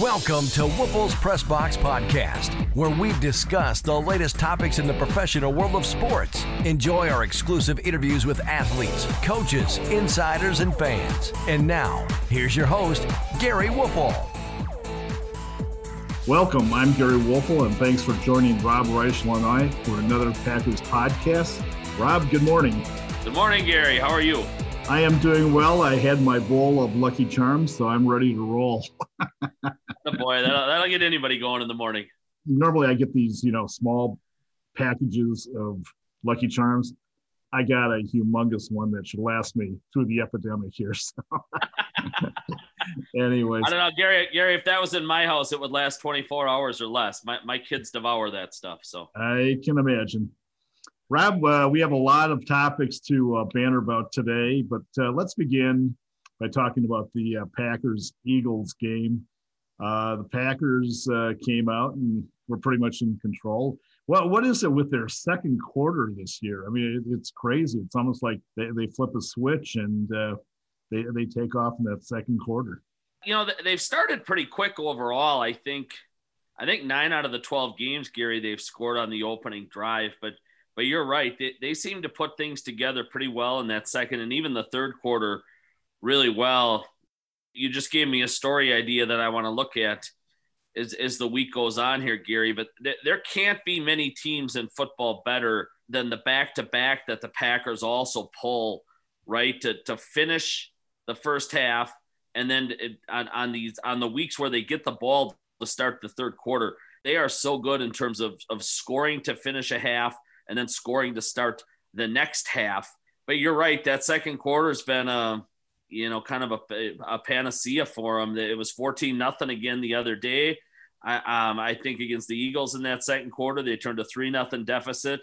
Welcome to Woelfel's Press Box Podcast, where we discuss the latest topics in the professional world of sports. Enjoy our exclusive interviews with athletes, coaches, insiders, and fans. And now, here's your host, Gary Woelfel. Welcome. I'm Gary Woelfel, and thanks for joining Rob Reischel and I for another Packers podcast. Rob, good morning. Good morning, Gary. How are you? I am doing well. I had my bowl of Lucky Charms, so I'm ready to roll. oh boy, that'll, that'll get anybody going in the morning. Normally, I get these, you know, small packages of Lucky Charms. I got a humongous one that should last me through the epidemic here. So. Anyways, I don't know, Gary. Gary, if that was in my house, it would last 24 hours or less. My my kids devour that stuff. So I can imagine. Rob, uh, we have a lot of topics to uh, banter about today, but uh, let's begin by talking about the uh, Packers Eagles game. Uh, the Packers uh, came out and were pretty much in control. Well, what is it with their second quarter this year? I mean, it, it's crazy. It's almost like they, they flip a switch and they, they take off in that second quarter. You know, they've started pretty quick overall. I think, I think nine out of the 12 games, Gary, they've scored on the opening drive, but – but you're right. They, they seem to put things together pretty well in that second and even the third quarter really well. You just gave me a story idea that I want to look at as, as the week goes on here, Gary. But th- there can't be many teams in football better than the back to back that the Packers also pull, right? To, to finish the first half and then it, on, on these on the weeks where they get the ball to start the third quarter, they are so good in terms of, of scoring to finish a half and then scoring to start the next half. But you're right, that second quarter has been a you know kind of a, a panacea for them. It was 14 nothing again the other day. I, um, I think against the Eagles in that second quarter, they turned a three nothing deficit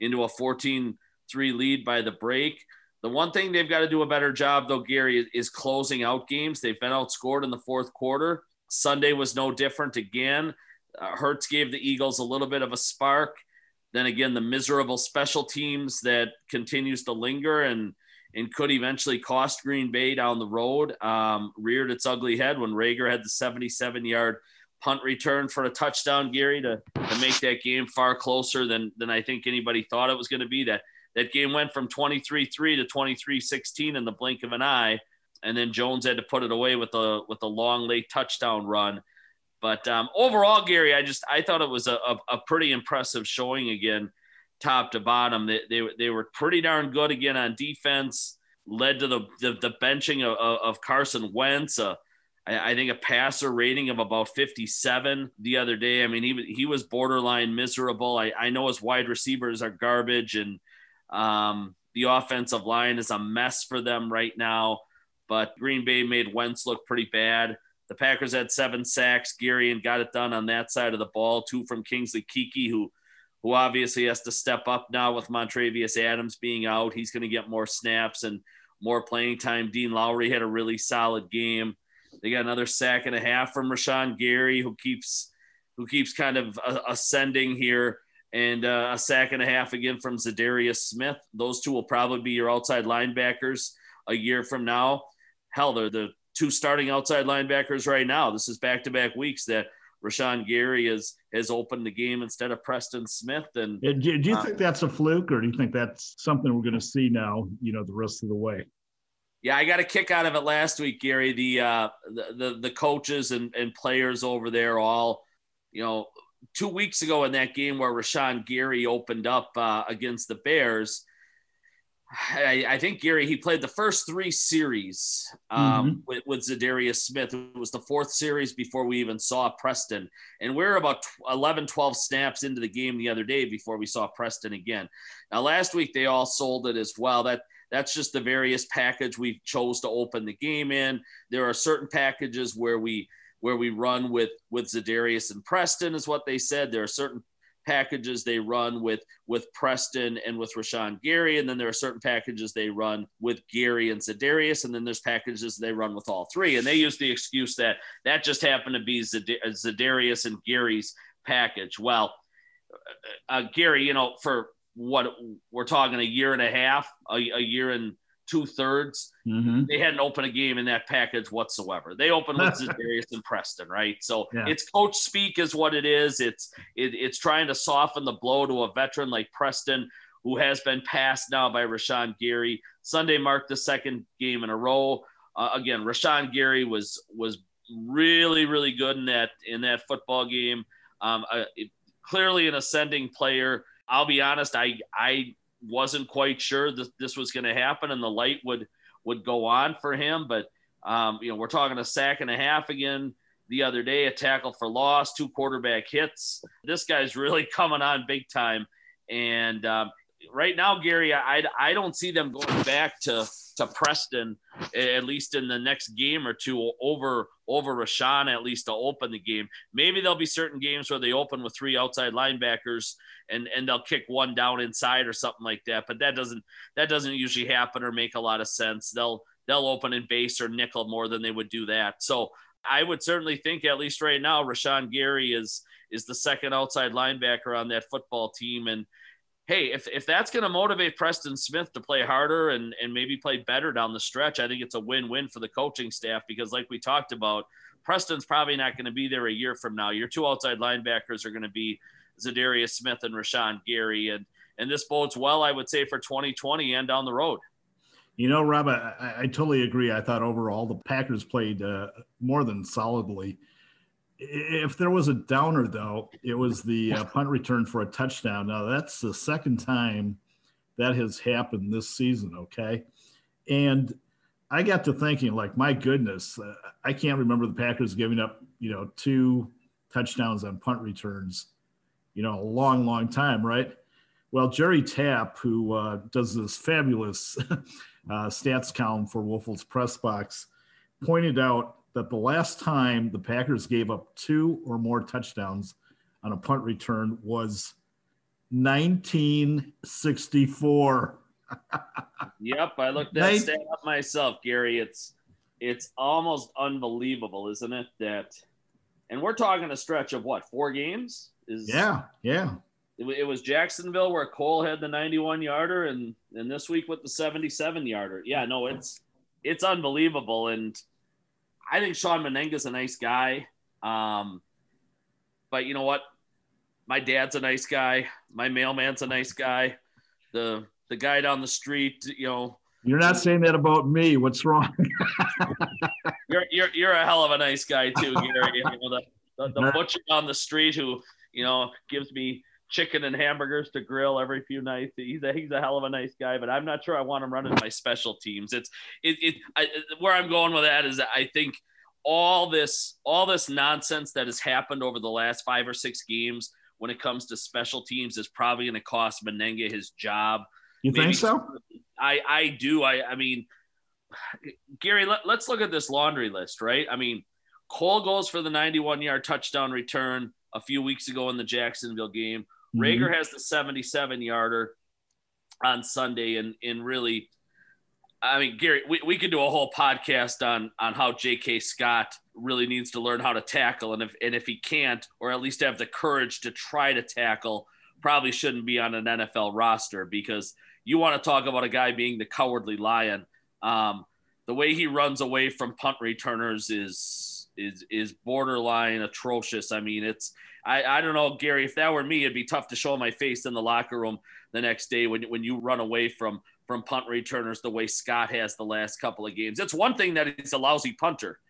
into a 14 3 lead by the break. The one thing they've got to do a better job, though, Gary, is closing out games. They've been outscored in the fourth quarter. Sunday was no different again. Uh, Hurts gave the Eagles a little bit of a spark. Then again, the miserable special teams that continues to linger and and could eventually cost Green Bay down the road um, reared its ugly head when Reagor had the 77 yard punt return for a touchdown, Gary, to, to make that game far closer than than I think anybody thought it was going to be. That that game went from 23-3 to 23-16 in the blink of an eye, and then Jones had to put it away with a with a long late touchdown run. But um, overall, Gary, I just I thought it was a, a, a, pretty impressive showing again, top to bottom. They, they, they were pretty darn good again on defense. Led to the the, the benching of, of Carson Wentz. Uh, I, I, think a passer rating of about 57 the other day. I mean, he he was borderline miserable. I, I know his wide receivers are garbage, and um, the offensive line is a mess for them right now. But Green Bay made Wentz look pretty bad. The Packers had seven sacks. Gary and got it done on that side of the ball. Two from Kingsley Keke, who who obviously has to step up now with Montravius Adams being out. He's going to get more snaps and more playing time. Dean Lowry had a really solid game. They got another sack and a half from Rashan Gary, who keeps who keeps kind of ascending here, and uh, a sack and a half again from Za'Darius Smith. Those two will probably be your outside linebackers a year from now. Hell, they're the two starting outside linebackers right now. This is back to back weeks that Rashan Gary has has opened the game instead of Preston Smith. And do, do you uh, think that's a fluke, or do you think that's something we're going to see now? You know, the rest of the way. Yeah, I got a kick out of it last week, Gary. The uh, the, the the coaches and, and players over there all, you know, two weeks ago in that game where Rashan Gary opened up uh, against the Bears I, I, think Gary he played the first three series um, mm-hmm. with, with Za'Darius Smith. It was the fourth series before we even saw Preston, and we are about 11, 12 snaps into the game the other day before we saw Preston again. Now last week they all sold it as well. That that's just the various package we chose to open the game in. There are certain packages where we where we run with with Za'Darius and Preston is what they said. There are certain packages they run with with Preston and with Rashan Gary, and then there are certain packages they run with Gary and Za'Darius, and then there's packages they run with all three. And they use the excuse that that just happened to be Za'Darius and Gary's package. Well, uh, uh, Gary, you know, for what we're talking a year and a half, a, a year and two thirds. Mm-hmm. They hadn't opened a game in that package whatsoever. They opened with Za'Darius and Preston, right? So yeah. it's coach speak is what it is. It's it, it's trying to soften the blow to a veteran like Preston, who has been passed now by Rashan Gary. Sunday marked the second game in a row. Uh, again, Rashan Gary was was really really good in that in that football game. Um, uh, it, clearly an ascending player. I'll be honest, I I wasn't quite sure that this was going to happen and the light would would go on for him. But um, you know, we're talking a sack and a half again the other day, a tackle for loss, two quarterback hits. This guy's really coming on big time. And um, right now, Gary, I, I don't see them going back to to Preston at least in the next game or two over over Rashan at least to open the game. Maybe there'll be certain games where they open with three outside linebackers and and they'll kick one down inside or something like that. But that doesn't that doesn't usually happen or make a lot of sense. They'll they'll open in base or nickel more than they would do that. So I would certainly think at least right now Rashan Gary is is the second outside linebacker on that football team and hey, if, if that's going to motivate Preston Smith to play harder and, and maybe play better down the stretch, I think it's a win win for the coaching staff because, like we talked about, Preston's probably not going to be there a year from now. Your two outside linebackers are going to be Za'Darius Smith and Rashan Gary. And, and this bodes well, I would say, for 2020 and down the road. You know, Rob, I, I totally agree. I thought overall the Packers played uh, more than solidly. If there was a downer, though, it was the uh, punt return for a touchdown. Now, that's the second time that has happened this season, okay? And I got to thinking, like, my goodness, uh, I can't remember the Packers giving up, you know, two touchdowns on punt returns, you know, a long, long time, right? Well, Jerry Tapp, who uh, does this fabulous uh, stats column for Woelfel's Press Box, pointed out that the last time the Packers gave up two or more touchdowns on a punt return was 1964. yep, I looked that 19- stat up myself, Gary. It's it's almost unbelievable, isn't it? That, and we're talking a stretch of what four games? Is yeah, yeah. It, it was Jacksonville where Cole had the 91 yarder, and and this week with the 77 yarder. Yeah, no, it's it's unbelievable, and I think Shawn Mennenga's a nice guy. Um, but you know what? My dad's a nice guy. My mailman's a nice guy. The the guy down the street, you know. You're not saying that about me. What's wrong? you're, you're you're a hell of a nice guy too, Gary. You know, the, the, the butcher on the street who you know gives me chicken and hamburgers to grill every few nights. He's a he's a hell of a nice guy, but I'm not sure I want him running my special teams. It's it, it I, where I'm going with that is that I think all this all this nonsense that has happened over the last five or six games when it comes to special teams is probably going to cost Mennenga his job. You Maybe think so? I I do. I I mean, Gary, let, let's look at this laundry list, right? I mean, Cole goes for the 91 yard touchdown return a few weeks ago in the Jacksonville game. Mm-hmm. Reagor has the 77 yarder on Sunday, and and really, I mean, Gary, we, we could do a whole podcast on on how J.K. Scott really needs to learn how to tackle, and if and if he can't, or at least have the courage to try to tackle, probably shouldn't be on an NFL roster because you want to talk about a guy being the cowardly lion. Um, the way he runs away from punt returners is is is borderline atrocious. I mean, it's I, I don't know, Gary, if that were me, it'd be tough to show my face in the locker room the next day when, when you run away from from punt returners the way Scott has the last couple of games. It's one thing that he's a lousy punter.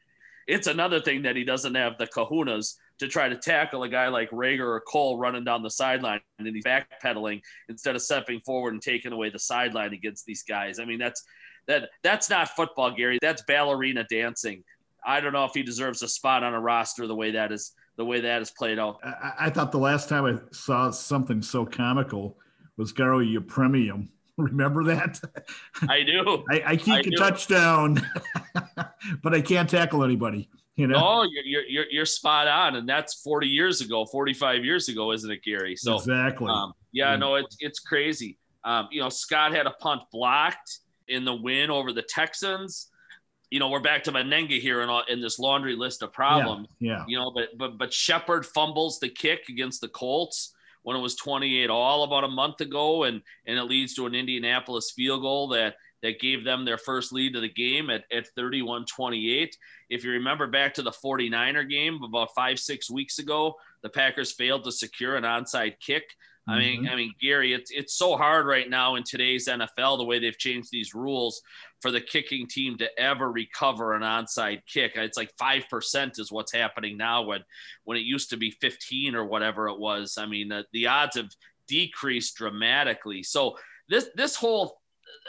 It's another thing that he doesn't have the kahunas to try to tackle a guy like Reagor or Cole running down the sideline and then he's backpedaling instead of stepping forward and taking away the sideline against these guys. I mean, that's that that's not football, Gary. That's ballerina dancing. I don't know if he deserves a spot on a roster the way that is the way that is played out. I, I thought the last time I saw something so comical was Garo Yepremian. Remember that? I do. I, I keep I a do. touchdown, but I can't tackle anybody. You know? Oh, you're, you're, you're spot on. And that's 40 years ago, 45 years ago, isn't it, Gary? So exactly. Um, yeah, yeah, no, it's, it's crazy. Um, you know, Scott had a punt blocked in the win over the Texans you know, we're back to Mennenga here in, in this laundry list of problems. Yeah, yeah. You know, but but but Shepherd fumbles the kick against the Colts when it was 28 all about a month ago, and and it leads to an Indianapolis field goal that that gave them their first lead of the game at, at 31 28. If you remember back to the 49er game about five, six weeks ago, the Packers failed to secure an onside kick. I mean, mm-hmm. I mean, Gary, it's it's so hard right now in today's NFL the way they've changed these rules for the kicking team to ever recover an onside kick. It's like five percent is what's happening now when when it used to be fifteen or whatever it was. I mean, the, the odds have decreased dramatically. So this this whole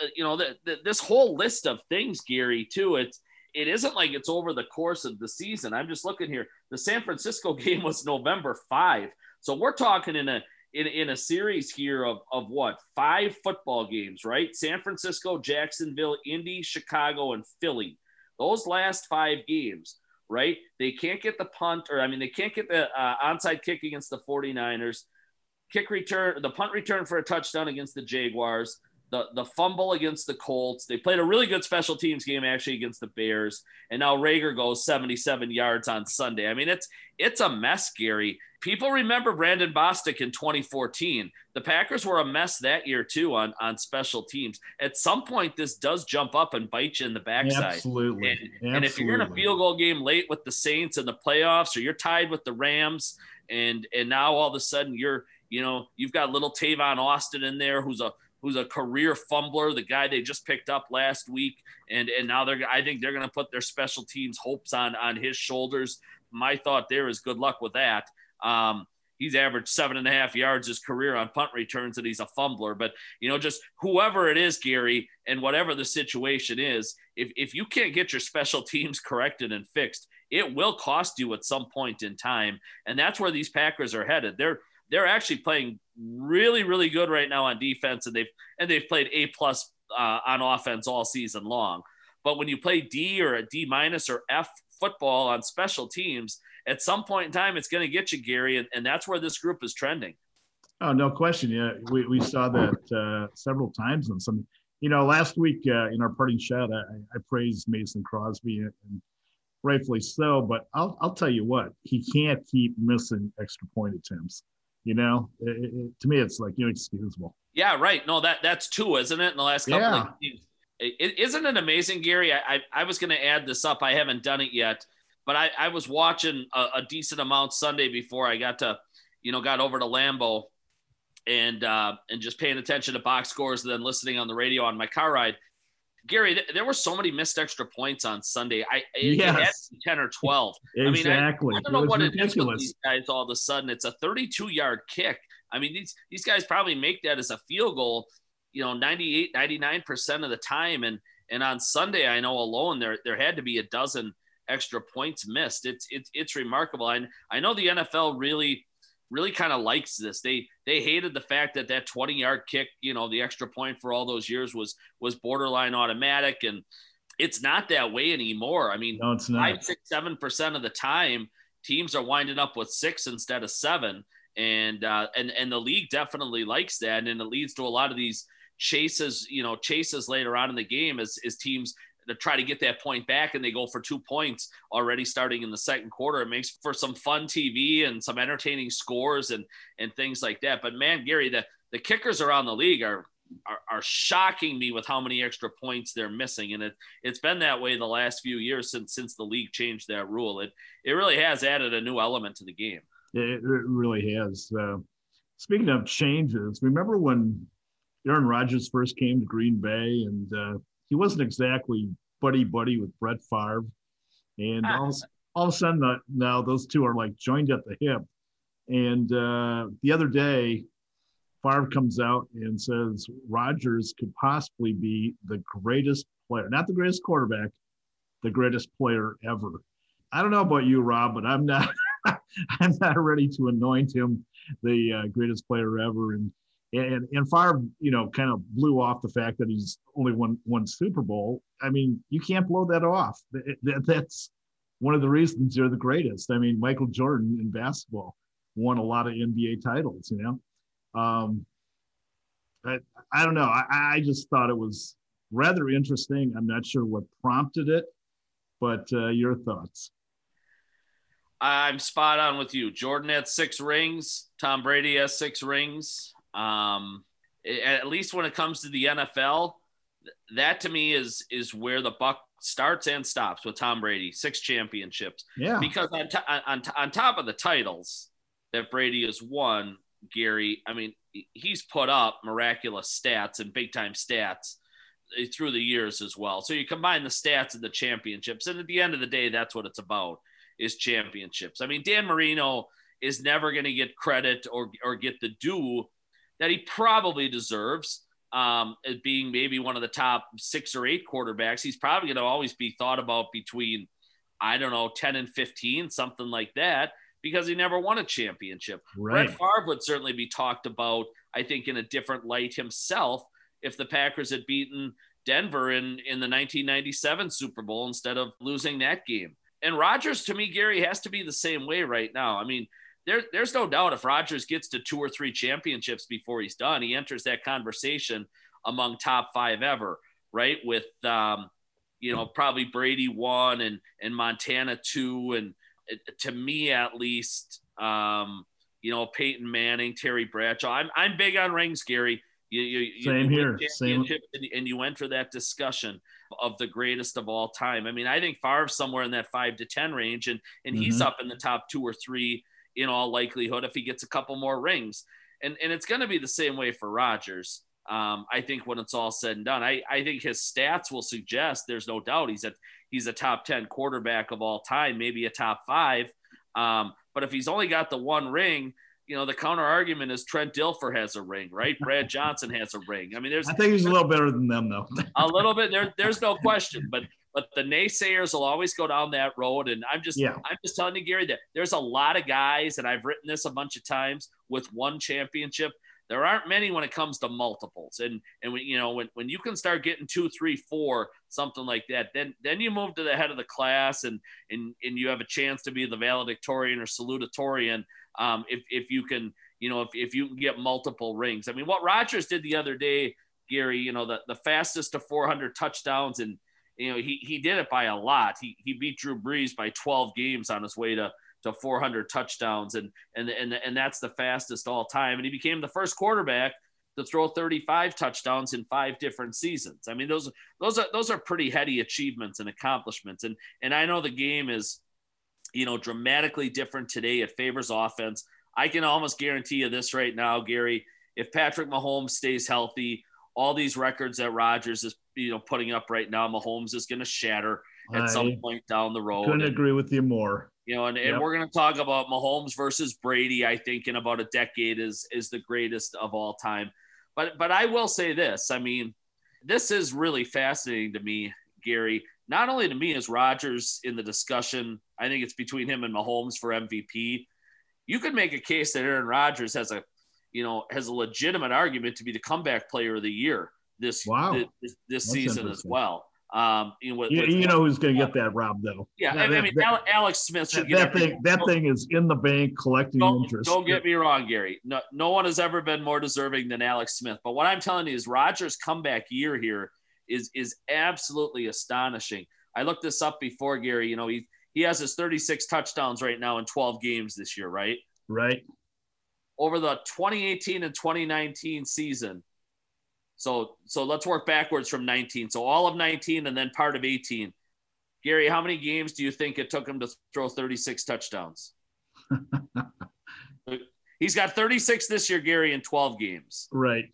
uh, you know the, the, this whole list of things, Gary, too. It's it isn't like it's over the course of the season. I'm just looking here. The San Francisco game was November five, so we're talking in a in, in a series here of, of what five football games, right? San Francisco, Jacksonville, Indy, Chicago, and Philly. Those last five games, right? They can't get the punt, or I mean, they can't get the uh, onside kick against the 49ers, kick return, the punt return for a touchdown against the Jaguars, the, the fumble against the Colts. They played a really good special teams game actually against the Bears. And now Reagor goes 77 yards on Sunday. I mean, it's it's a mess, Gary. People remember Brandon Bostick in 2014. The Packers were a mess that year too on, on special teams. At some point, this does jump up and bite you in the backside. Absolutely. And, Absolutely. and if you're in a field goal game late with the Saints in the playoffs, or you're tied with the Rams, and and now all of a sudden you're you know you've got little Tavon Austin in there who's a who's a career fumbler, the guy they just picked up last week, and and now they're I think they're going to put their special teams hopes on on his shoulders. My thought there is good luck with that. Um, he's averaged seven and a half yards his career on punt returns, and he's a fumbler. But you know, just whoever it is, Gary, and whatever the situation is, if if you can't get your special teams corrected and fixed, it will cost you at some point in time, and that's where these Packers are headed. They're they're actually playing really, really good right now on defense, and they've and they've played A plus uh, on offense all season long. But when you play D or a D minus or F football on special teams, at some point in time, it's going to get you, Gary, and, and that's where this group is trending. Oh, no question. Yeah, we, we saw that uh, several times in some. You know, last week uh, in our parting shot, I, I praised Mason Crosby, and rightfully so. But I'll I'll tell you what, he can't keep missing extra point attempts. You know, it, it, to me, it's like inexcusable. Yeah, right. No, that that's two, isn't it? In the last couple yeah. of games, is isn't it amazing, Gary? I I, I was going to add this up. I haven't done it yet, but I I was watching a, a, decent amount Sunday before I got to, you know, got over to Lambeau, and uh, and just paying attention to box scores, and then listening on the radio on my car ride. Gary, th- there were so many missed extra points on Sunday. I it, yes. it ten or twelve. exactly. I mean, I, I don't know what ridiculous. it is with these guys. All of a sudden, it's a 32 yard kick. I mean, these these guys probably make that as a field goal, you know, 98, 99 percent of the time. And and on Sunday, I know alone there there had to be a dozen extra points missed. It's it's it's remarkable. And I know the NFL really really kind of likes this. They they hated the fact that that 20 yard kick, you know, the extra point for all those years was was borderline automatic, and it's not that way anymore. I mean, no, it's not. five, six, seven percent of the time, teams are winding up with six instead of seven, and uh, and and the league definitely likes that, and it leads to a lot of these chases, you know, chases later on in the game as, as teams to try to get that point back and they go for two points already starting in the second quarter. It makes for some fun TV and some entertaining scores and and things like that. But man, Gary, the the kickers around the league are are, are shocking me with how many extra points they're missing, and it it's been that way the last few years since since the league changed that rule. It it really has added a new element to the game. It, it really has. Uh, speaking of changes, remember when Aaron Rodgers first came to Green Bay and uh, he wasn't exactly buddy buddy with Brett Favre, and all, all of a sudden uh, now those two are like joined at the hip. And uh, the other day, Favre comes out and says Rodgers could possibly be the greatest player, not the greatest quarterback, the greatest player ever. I don't know about you, Rob, but I'm not. I'm not ready to anoint him the uh, greatest player ever. And and and Favre, you know, kind of blew off the fact that he's only won one Super Bowl. I mean, you can't blow that off. That, that's one of the reasons you're the greatest. I mean, Michael Jordan in basketball won a lot of NBA titles. You know, um, I, I don't know. I, I just thought it was rather interesting. I'm not sure what prompted it, but uh, your thoughts. I'm spot on with you. Jordan had six rings. Tom Brady has six rings. Um, at least when it comes to the NFL, that to me is is where the buck starts and stops with Tom Brady, six championships. Yeah. Because on, t- on, t- on top of the titles that Brady has won, Gary, I mean, he's put up miraculous stats and big time stats eh, through the years as well. So you combine the stats and the championships, and at the end of the day, that's what it's about is championships. I mean, Dan Marino is never going to get credit or or get the due that he probably deserves um, as being maybe one of the top six or eight quarterbacks. He's probably going to always be thought about between I don't know 10 and 15, something like that because he never won a championship. Right. Brett Favre would certainly be talked about, I think, in a different light himself if the Packers had beaten Denver in, in the 1997 Super Bowl instead of losing that game. And Rodgers, to me, Gary, has to be the same way right now. I mean, there, there's no doubt if Rodgers gets to two or three championships before he's done, he enters that conversation among top five ever, right? With, um, you know, probably Brady one and, and Montana two and to me at least, um, you know, Peyton Manning, Terry Bradshaw. I'm, I'm big on rings, Gary. You, you, Same you here. Same. And, and you enter that discussion of the greatest of all time. I mean, I think Favre's somewhere in that five to 10 range, and, and mm-hmm. he's up in the top two or three in all likelihood if he gets a couple more rings. And, and it's going to be the same way for Rodgers. Um, I think when it's all said and done, I, I think his stats will suggest there's no doubt he's at he's a top 10 quarterback of all time, maybe a top five. Um, but if he's only got the one ring, you know, the counter argument is Trent Dilfer has a ring, right? Brad Johnson has a ring. I mean, there's I think he's a little better than them though. a little bit there, there's no question, but but the naysayers will always go down that road. And I'm just yeah. I'm just telling you, Gary, that there's a lot of guys, and I've written this a bunch of times with one championship there aren't many when it comes to multiples. And and when you know when, when you can start getting two, three, four, something like that, then then you move to the head of the class and and and you have a chance to be the valedictorian or salutatorian um, if if you can you know if, if you can get multiple rings. I mean, what Rodgers did the other day, Gary, you know the the fastest to 400 touchdowns and you know he he did it by a lot. He he beat Drew Brees by 12 games on his way to to 400 touchdowns, and and and and that's the fastest all time. And he became the first quarterback to throw 35 touchdowns in five different seasons. I mean, those those are those are pretty heady achievements and accomplishments. And and I know the game is, you know, dramatically different today. It favors offense. I can almost guarantee you this right now, Gary. If Patrick Mahomes stays healthy, all these records that Rodgers is you know putting up right now, Mahomes is going to shatter at I some point down the road. Couldn't agree with you more. You know, and, and we're going to talk about Mahomes versus Brady. I think in about a decade is is the greatest of all time. But but I will say this. I mean, this is really fascinating to me, Gary. Not only to me as Rodgers in the discussion. I think it's between him and Mahomes for MVP. You could make a case that Aaron Rodgers has a, you know, has a legitimate argument to be the comeback player of the year this wow. this, this season as well. Um, you know, with, you, with, you know who's going to get that, Rob? Though. Yeah, I, I mean, that, Alex Smith should that, that thing. That thing is in the bank collecting don't, interest. Don't get me wrong, Gary. No, no one has ever been more deserving than Alex Smith. But what I'm telling you is Rodgers' comeback year here is is absolutely astonishing. I looked this up before, Gary. You know, he he has his 36 touchdowns right now in 12 games this year, right? Right. Over the 2018 and 2019 season, so so let's work backwards from 19. So all of 19 and then part of 18. Gary, how many games do you think it took him to throw 36 touchdowns? He's got 36 this year, Gary, in 12 games. Right.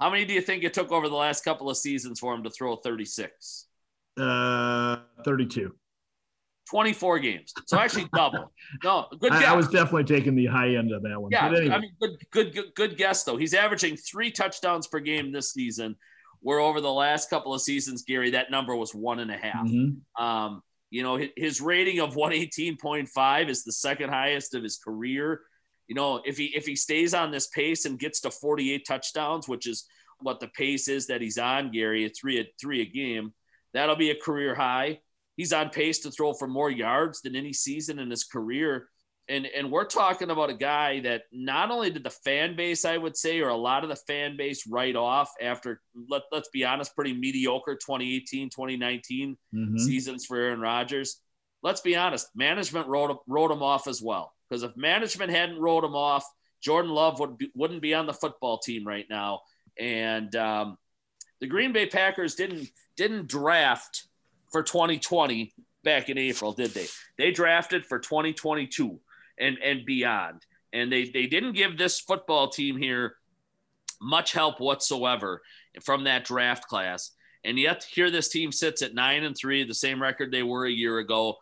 How many do you think it took over the last couple of seasons for him to throw 36? Uh, 32. 24 games. So actually double. No, good guess. I, I, was definitely taking the high end of that one. Yeah, anyway. I mean, good, good, good, good guess though. He's averaging three touchdowns per game this season, where over the last couple of seasons, Gary, that number was one and a half. Mm-hmm. Um, you know, his rating of 118.5 is the second highest of his career. You know, if he if he stays on this pace and gets to 48 touchdowns, which is what the pace is that he's on, Gary, at three at three a game, that'll be a career high he's on pace to throw for more yards than any season in his career. And, and we're talking about a guy that not only did the fan base, I would say, or a lot of the fan base write off after, let, let's be honest, pretty mediocre 2018, 2019 mm-hmm. seasons for Aaron Rodgers. Let's be honest, management wrote, wrote him off as well. Because if management hadn't wrote him off, Jordan Love would be, wouldn't be on the football team right now. And um, the Green Bay Packers didn't didn't draft for 2020 back in April, did they? They drafted for 2022 and and beyond. And they they didn't give this football team here much help whatsoever from that draft class. And yet here this team sits at 9 and 3, the same record they were a year ago.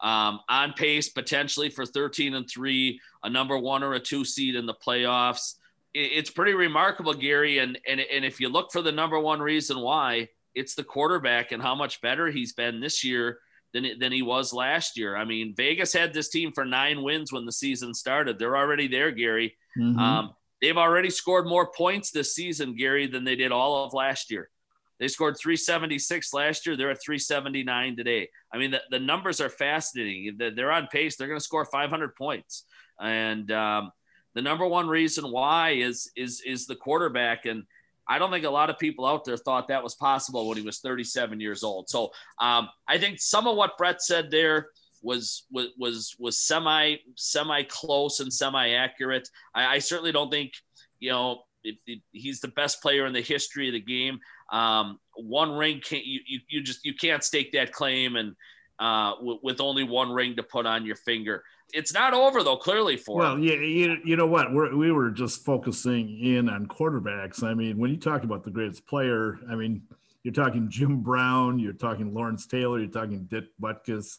Um, on pace potentially for 13 and 3, a number 1 or a 2 seed in the playoffs it's pretty remarkable, Gary. And, and and if you look for the number one reason why, it's the quarterback and how much better he's been this year than than he was last year. I mean, Vegas had this team for nine wins when the season started. They're already there, Gary. Mm-hmm. Um, they've already scored more points this season, Gary, than they did all of last year. They scored 376 last year. They're at 379 today. I mean, the, the numbers are fascinating. They're on pace. They're going to score 500 points. And um, the number one reason why is is is the quarterback and I don't think a lot of people out there thought that was possible when he was 37 years old. So um, I think some of what Brett said there was was was was semi semi close and semi accurate. I, I, certainly don't think you know it, he's the best player in the history of the game. Um, one ring can't you, you you just you can't stake that claim and uh, w- with only one ring to put on your finger it's not over though. Clearly for well, him. yeah, you, you know what? We're, we were just focusing in on quarterbacks. I mean, when you talk about the greatest player, I mean, you're talking Jim Brown, you're talking Lawrence Taylor, you're talking Dick Butkus.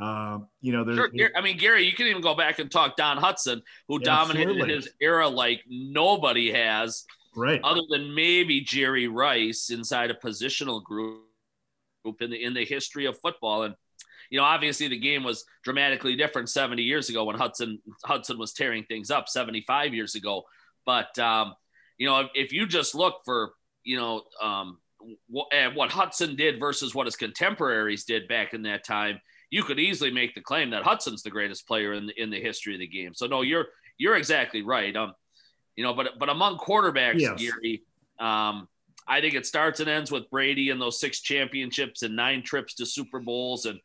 Uh, you know, there's. Sure, I mean, Gary, you can even go back and talk Don Hutson, who absolutely. dominated his era like nobody has, right? Other than maybe Jerry Rice inside a positional group in the in the history of football, and you know, obviously the game was dramatically different 70 years ago when Hutson Hutson was tearing things up 75 years ago. But um, you know, if, if, you just look for you know um, what, what Hutson did versus what his contemporaries did back in that time, you could easily make the claim that Hutson's the greatest player in the in the history of the game. So no, you're you're exactly right. Um, you know, but but among quarterbacks, yes. Gary, um, I think it starts and ends with Brady and those six championships and nine trips to Super Bowls and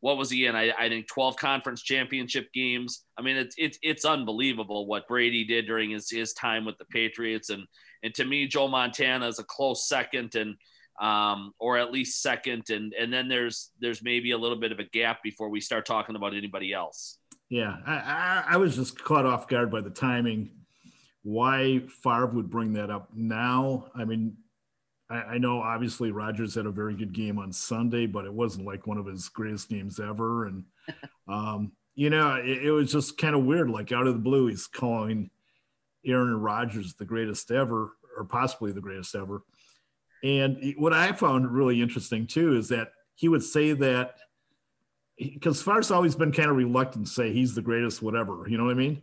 what was he in? I, I think 12 conference championship games. I mean, it's, it's, it's unbelievable what Brady did during his, his time with the Patriots. And, and to me, Joe Montana is a close second and, um, or at least second. And, and then there's, there's maybe a little bit of a gap before we start talking about anybody else. Yeah. I, I, I was just caught off guard by the timing. Why Favre would bring that up now. I mean, I, I know obviously Rodgers had a very good game on Sunday, but it wasn't like one of his greatest games ever. And, um, you know, it, it was just kind of weird. Like out of the blue, he's calling Aaron Rodgers the greatest ever, or possibly the greatest ever. And what I found really interesting too is that he would say that because Favre's always been kind of reluctant to say he's the greatest, whatever. You know what I mean?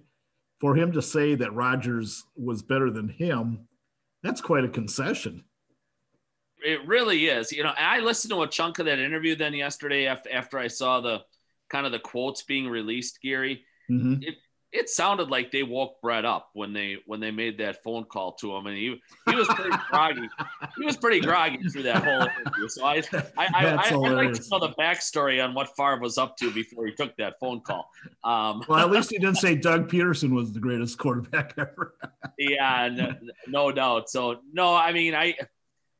For him to say that Rodgers was better than him, that's quite a concession it really is. You know, I listened to a chunk of that interview then yesterday after after I saw the kind of the quotes being released, Gary. Mm-hmm. It it sounded like they woke Brett up when they when they made that phone call to him, and he he was pretty groggy. He was pretty groggy through that whole interview. So I I, I, I, I like to know the backstory on what Favre was up to before he took that phone call. Um, well, at least he didn't say Doug Pederson was the greatest quarterback ever. yeah, no, no doubt. So no, I mean I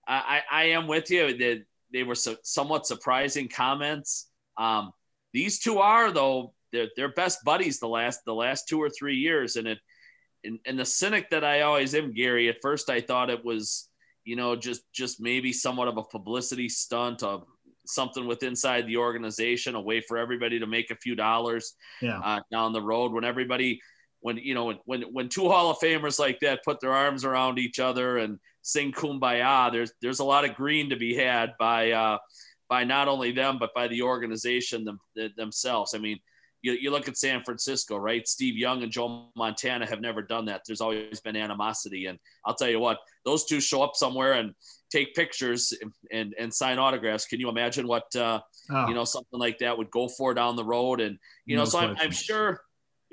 I, I am with you. That they were so, somewhat surprising comments. Um, these two are though they're, they're best buddies the last the last two or three years, and it and, and the cynic that I always am, Gary. At first, I thought it was you know just just maybe somewhat of a publicity stunt of something with inside the organization, a way for everybody to make a few dollars yeah. uh, down the road when everybody when you know when when two Hall of Famers like that put their arms around each other and sing kumbaya. There's there's a lot of green to be had by uh, by not only them but by the organization them, themselves. I mean, you, you look at San Francisco, right? Steve Young and Joe Montana have never done that. There's always been animosity, and I'll tell you what, those two show up somewhere and take pictures and and, and sign autographs. Can you imagine what uh, oh. you know something like that would go for down the road? And you no know, so I'm, I'm, sure.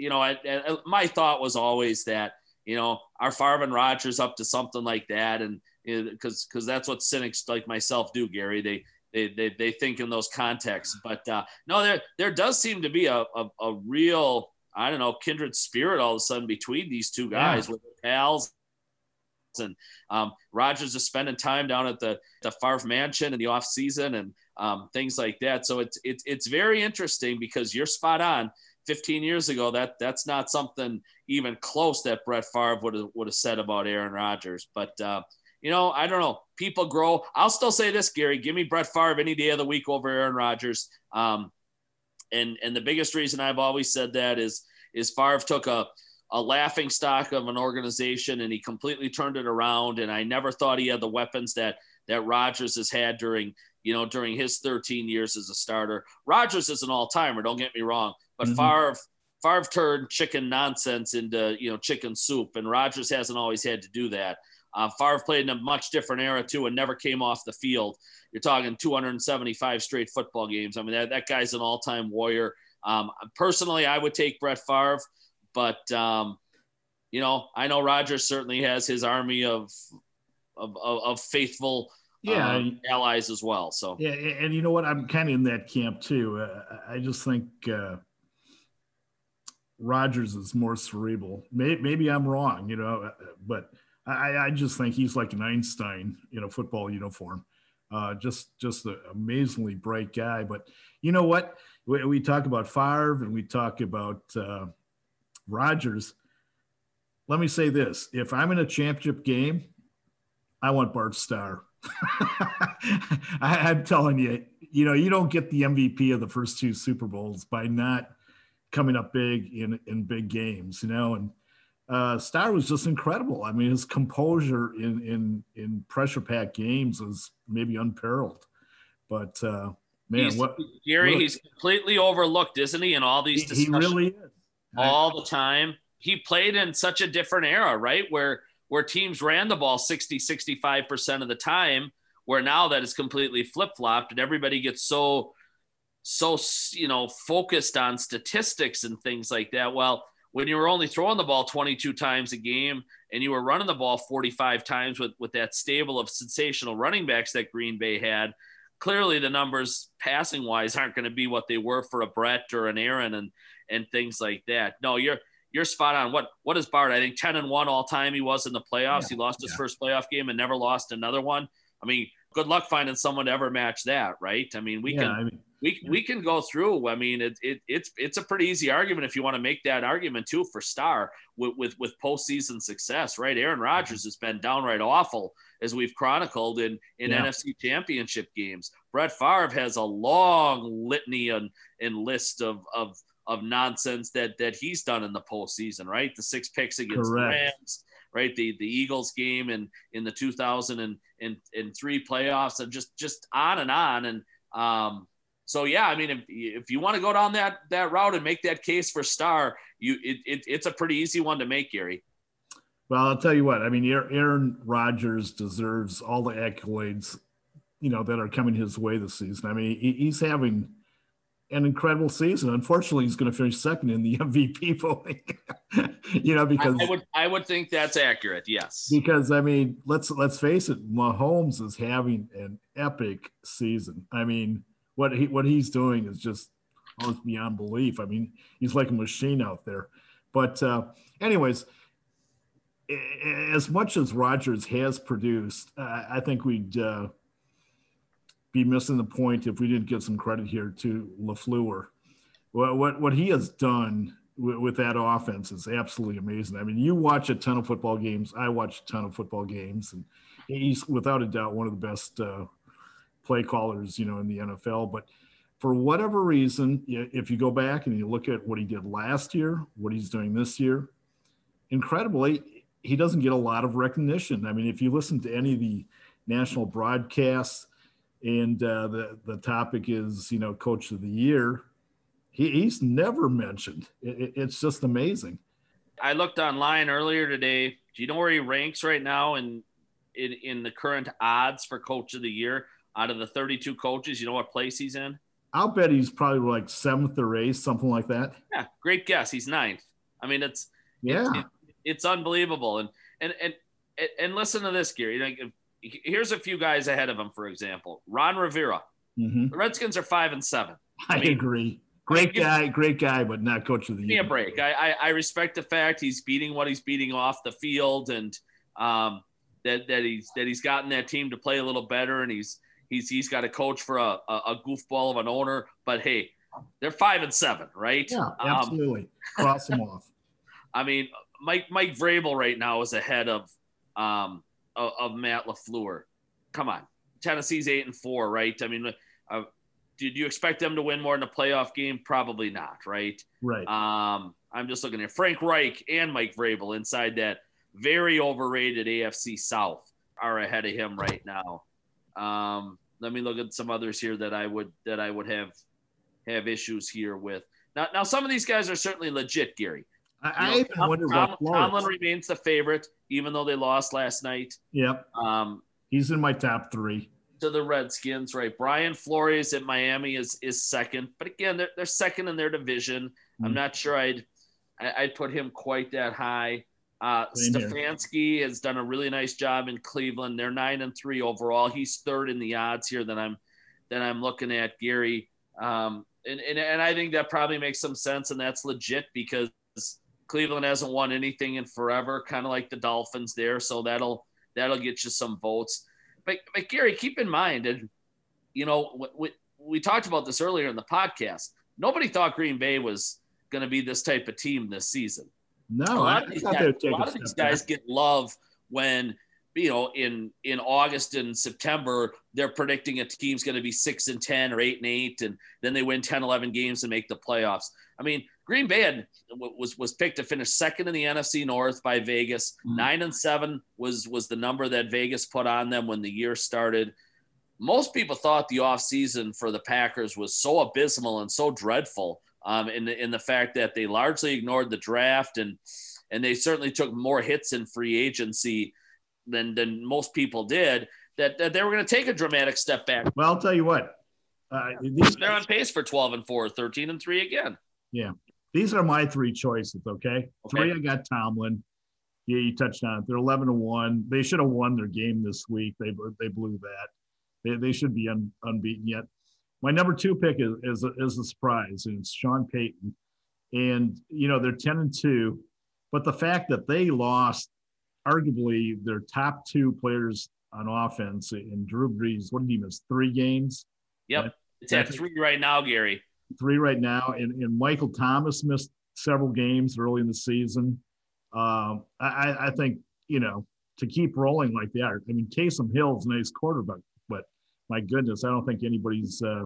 You know, I, I, my thought was always that you know, are Favre and Rodgers up to something like that? And because because that's what cynics like myself do, Gary. They they they, they think in those contexts. But uh, no, there there does seem to be a, a, a real I don't know kindred spirit all of a sudden between these two guys yeah. with pals and um, Rodgers is spending time down at the the Favre Mansion in the off season and um, things like that. So it's it's it's very interesting because you're spot on. 15 years ago, that that's not something even close that Brett Favre would have would have said about Aaron Rodgers. But uh, you know, I don't know. People grow. I'll still say this, Gary. Give me Brett Favre any day of the week over Aaron Rodgers. Um, and and the biggest reason I've always said that is is Favre took a a laughing stock of an organization and he completely turned it around. And I never thought he had the weapons that that Rodgers has had during you know during his 13 years as a starter. Rodgers is an all timer. Don't get me wrong, but mm-hmm. Favre Favre turned chicken nonsense into you know chicken soup, and Rodgers hasn't always had to do that. Uh, Favre played in a much different era too, and never came off the field. You're talking 275 straight football games. I mean, that, that guy's an all-time warrior. Um, personally, I would take Brett Favre, but um, you know, I know Rodgers certainly has his army of of, of, of faithful yeah um, allies as well. So yeah, and you know what? I'm kind of in that camp too. Uh, I just think uh, Rodgers is more cerebral. Maybe, maybe I'm wrong, you know, but I, I just think he's like an Einstein in a football uniform. Uh, just just an amazingly bright guy. But you know what? We, we talk about Favre and we talk about uh, Rodgers. Let me say this: if I'm in a championship game, I want Bart Starr. I, am telling you, you know, you don't get the MVP of the first two Super Bowls by not coming up big in in big games, you know, and uh, Starr was just incredible. I mean, his composure in in in pressure packed games was maybe unparalleled. But uh, man, he's, what Gary, what, he's completely overlooked, isn't he? In all these he, he really is all the time. He played in such a different era, right? Where where teams ran the ball 60, 65% of the time, where now that is completely flip flopped and everybody gets so so you know focused on statistics and things like that. Well, when you were only throwing the ball 22 times a game and you were running the ball 45 times with, with that stable of sensational running backs that Green Bay had, clearly the numbers passing wise aren't going to be what they were for a Brett or an Aaron and and things like that. No, you're you're spot on. What what is Bart? I think 10 and 1 all time he was in the playoffs. Yeah, he lost his yeah. first playoff game and never lost another one. I mean, good luck finding someone to ever match that, right? I mean, we yeah, can I mean, we, we can go through. I mean, it, it, it's it's a pretty easy argument if you want to make that argument too for Starr with with, with postseason success, right? Aaron mm-hmm. Rodgers has been downright awful as we've chronicled in in yeah. NFC Championship games. Brett Favre has a long litany and, and list of of of nonsense that that he's done in the postseason, right? The six picks against Correct. the Rams, right? The the Eagles game and in the 2003 playoffs, and just just on and on. And um, so yeah, I mean, if, if you want to go down that that route and make that case for Starr, you it, it, it's a pretty easy one to make, Gary. Well, I'll tell you what. I mean, Aaron Rodgers deserves all the accolades, you know, that are coming his way this season. I mean, he's having an incredible season. Unfortunately, he's going to finish second in the MVP voting. you know, because I would I would think that's accurate. Yes, because I mean, let's let's face it, Mahomes is having an epic season. I mean, what he what he's doing is just almost beyond belief. I mean, he's like a machine out there. But uh, anyways, as much as Rodgers has produced, uh, I think we'd uh, be missing the point if we didn't give some credit here to Lafleur. What what what he has done with, with that offense is absolutely amazing. I mean, you watch a ton of football games. I watch a ton of football games, and he's without a doubt one of the best uh, play callers, you know, in the NFL. But for whatever reason, if you go back and you look at what he did last year, what he's doing this year, incredibly, he doesn't get a lot of recognition. I mean, if you listen to any of the national broadcasts, and uh, the the topic is you know coach of the year, he, he's never mentioned. It, it's just amazing. I looked online earlier today. Do you know where he ranks right now in in, in the current odds for coach of the year? out of the 32 coaches, you know what place he's in? I'll bet he's probably like seventh or eighth, something like that. Yeah, great guess. He's ninth. I mean, it's yeah, it, it, it's unbelievable. And and and and listen to this, Gary. Like, here's a few guys ahead of him. For example, Ron Rivera. Mm-hmm. The Redskins are five and seven. I, I mean, agree. Great guy, great guy, but not coach of the year. Give me a break. I, I, I respect the fact he's beating what he's beating off the field, and um, that that he's that he's gotten that team to play a little better, and he's he's he's got a coach for a, a, a goofball of an owner. But hey, they're five and seven, right? Yeah, um, absolutely. Um, Cross them off. I mean, Mike Mike Vrabel right now is ahead of um of, of Matt LaFleur. Come on, Tennessee's eight and four, right? I mean, uh, did you expect them to win more in a playoff game? Probably not, right? Right. Um, I'm just looking at Frank Reich and Mike Vrabel inside that very overrated AFC South are ahead of him right now. Um, let me look at some others here that I would that I would have have issues here with. Now, now some of these guys are certainly legit, Gary. I, I even Tom, wonder Tom, Tomlin remains the favorite, even though they lost last night. Yep. Um, he's in my top three. To the Redskins, right? Brian Flores at Miami is is second, but again, they're, they're second in their division. Mm-hmm. I'm not sure I'd I'd put him quite that high. Uh, Stefanski has done a really nice job in Cleveland. They're nine and three overall. He's third in the odds here that I'm that I'm looking at. Gary, um, and, and and I think that probably makes some sense, and that's legit because Cleveland hasn't won anything in forever, kind of like the Dolphins there. So that'll that'll get you some votes. But but Gary, keep in mind, and you know we, we talked about this earlier in the podcast. Nobody thought Green Bay was going to be this type of team this season. No, a lot of these guys, a lot of these guys get love when you know in in August and September they're predicting a team's going to be 6 and 10 or 8 and 8 and then they win 10 11 games and make the playoffs. I mean, Green Bay had, was was picked to finish second in the NFC North by Vegas. Mm-hmm. 9 and 7 was was the number that Vegas put on them when the year started. Most people thought the offseason for the Packers was so abysmal and so dreadful um, in the in the fact that they largely ignored the draft and and they certainly took more hits in free agency than than most people did. That, that they were going to take a dramatic step back. Well, I'll tell you what. Uh, these, they're on pace for 12 and 4, 13 and 3 again. Yeah. These are my three choices, okay? okay. Three, I got Tomlin. Yeah, you touched on it. They're 11 to 1. They should have won their game this week. They, they blew that. They, they should be un, unbeaten yet. My number two pick is is a, is a surprise, and it's Sean Payton. And you know they're ten and two, but the fact that they lost arguably their top two players on offense in Drew Brees, what did he miss? Three games. Yep, it's at three right now, Gary. Three right now, and and Michael Thomas missed several games early in the season. Um, I, I think you know to keep rolling like they are. I mean, Taysom Hill's a nice quarterback, but my goodness, I don't think anybody's uh,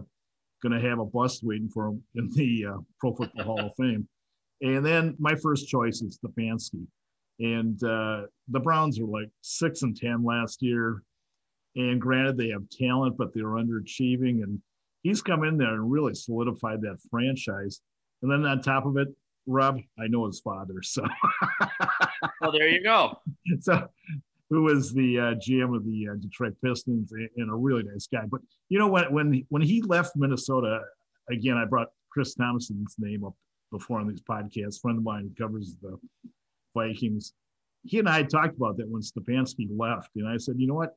going to have a bust waiting for him in the uh, Pro Football Hall of Fame. And then my first choice is Stefanski. And uh, the Browns are like six and 10 last year. And granted, they have talent, but they're underachieving. And he's come in there and really solidified that franchise. And then on top of it, Rob, I know his father. So, well, there you go. So, who was the uh, GM of the uh, Detroit Pistons and a really nice guy. But you know when when when he left Minnesota, again I brought Chris Tomasson's name up before on these podcasts. A friend of mine covers the Vikings. He and I talked about that when Stefanski left, and I said, you know what?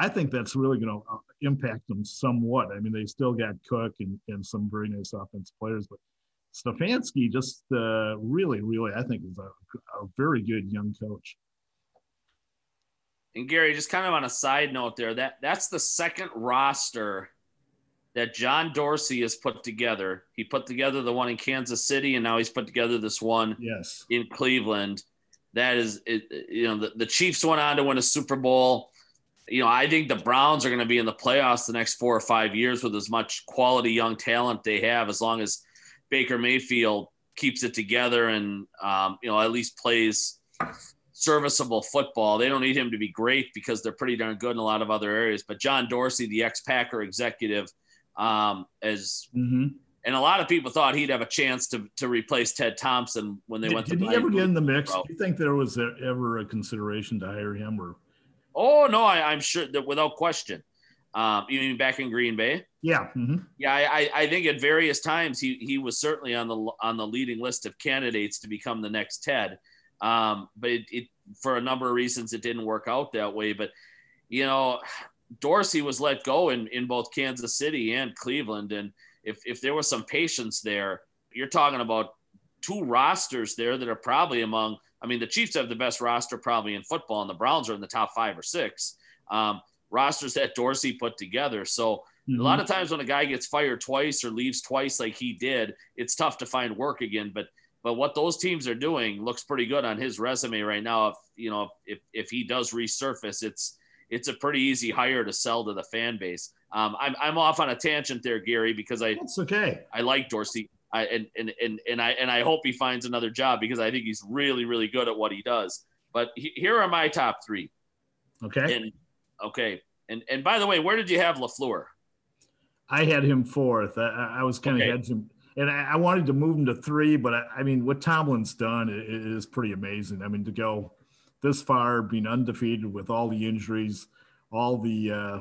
I think that's really going to uh, impact them somewhat. I mean, they still got Cook and, and some very nice offensive players, but Stefanski just uh, really, really, I think is a, a very good young coach. And Gary, just kind of on a side note there, that that's the second roster that John Dorsey has put together. He put together the one in Kansas City, and now he's put together this one yes. in Cleveland. That is, it, you know, the, the Chiefs went on to win a Super Bowl. You know, I think the Browns are going to be in the playoffs the next four or five years with as much quality young talent they have, as long as Baker Mayfield keeps it together and, um, you know, at least plays serviceable football. They don't need him to be great because they're pretty darn good in a lot of other areas. But John Dorsey, the ex Packer executive, um, as mm-hmm. and a lot of people thought he'd have a chance to to replace Ted Thompson when they did, went. Did to he ever get in the mix? Do you think there was ever a consideration to hire him or? Oh no, I, am sure that without question. Um, you mean back in Green Bay? Yeah, mm-hmm. yeah. I, I think at various times he he was certainly on the on the leading list of candidates to become the next Ted. Um, but it, it, for a number of reasons, it didn't work out that way. But, you know, Dorsey was let go in, in both Kansas City and Cleveland. And if, if there was some patience there, you're talking about two rosters there that are probably among. I mean, the Chiefs have the best roster probably in football, and the Browns are in the top five or six um, rosters that Dorsey put together. So mm-hmm. a lot of times when a guy gets fired twice or leaves twice, like he did, it's tough to find work again. But but what those teams are doing looks pretty good on his resume right now. If you know if if he does resurface, it's it's a pretty easy hire to sell to the fan base. Um, I'm, I'm off on a tangent there, Gary, because I it's okay. I like Dorsey. I, and, and, and, and I and I hope he finds another job because I think he's really really good at what he does. But he, here are my top three. Okay. And okay. And and by the way, where did you have LaFleur? I had him fourth. I, I was kind okay. of hedging, and I, I, wanted to move him to three. But I, I mean, what Tomlin's done is pretty amazing. I mean, to go this far, being undefeated with all the injuries, all the uh,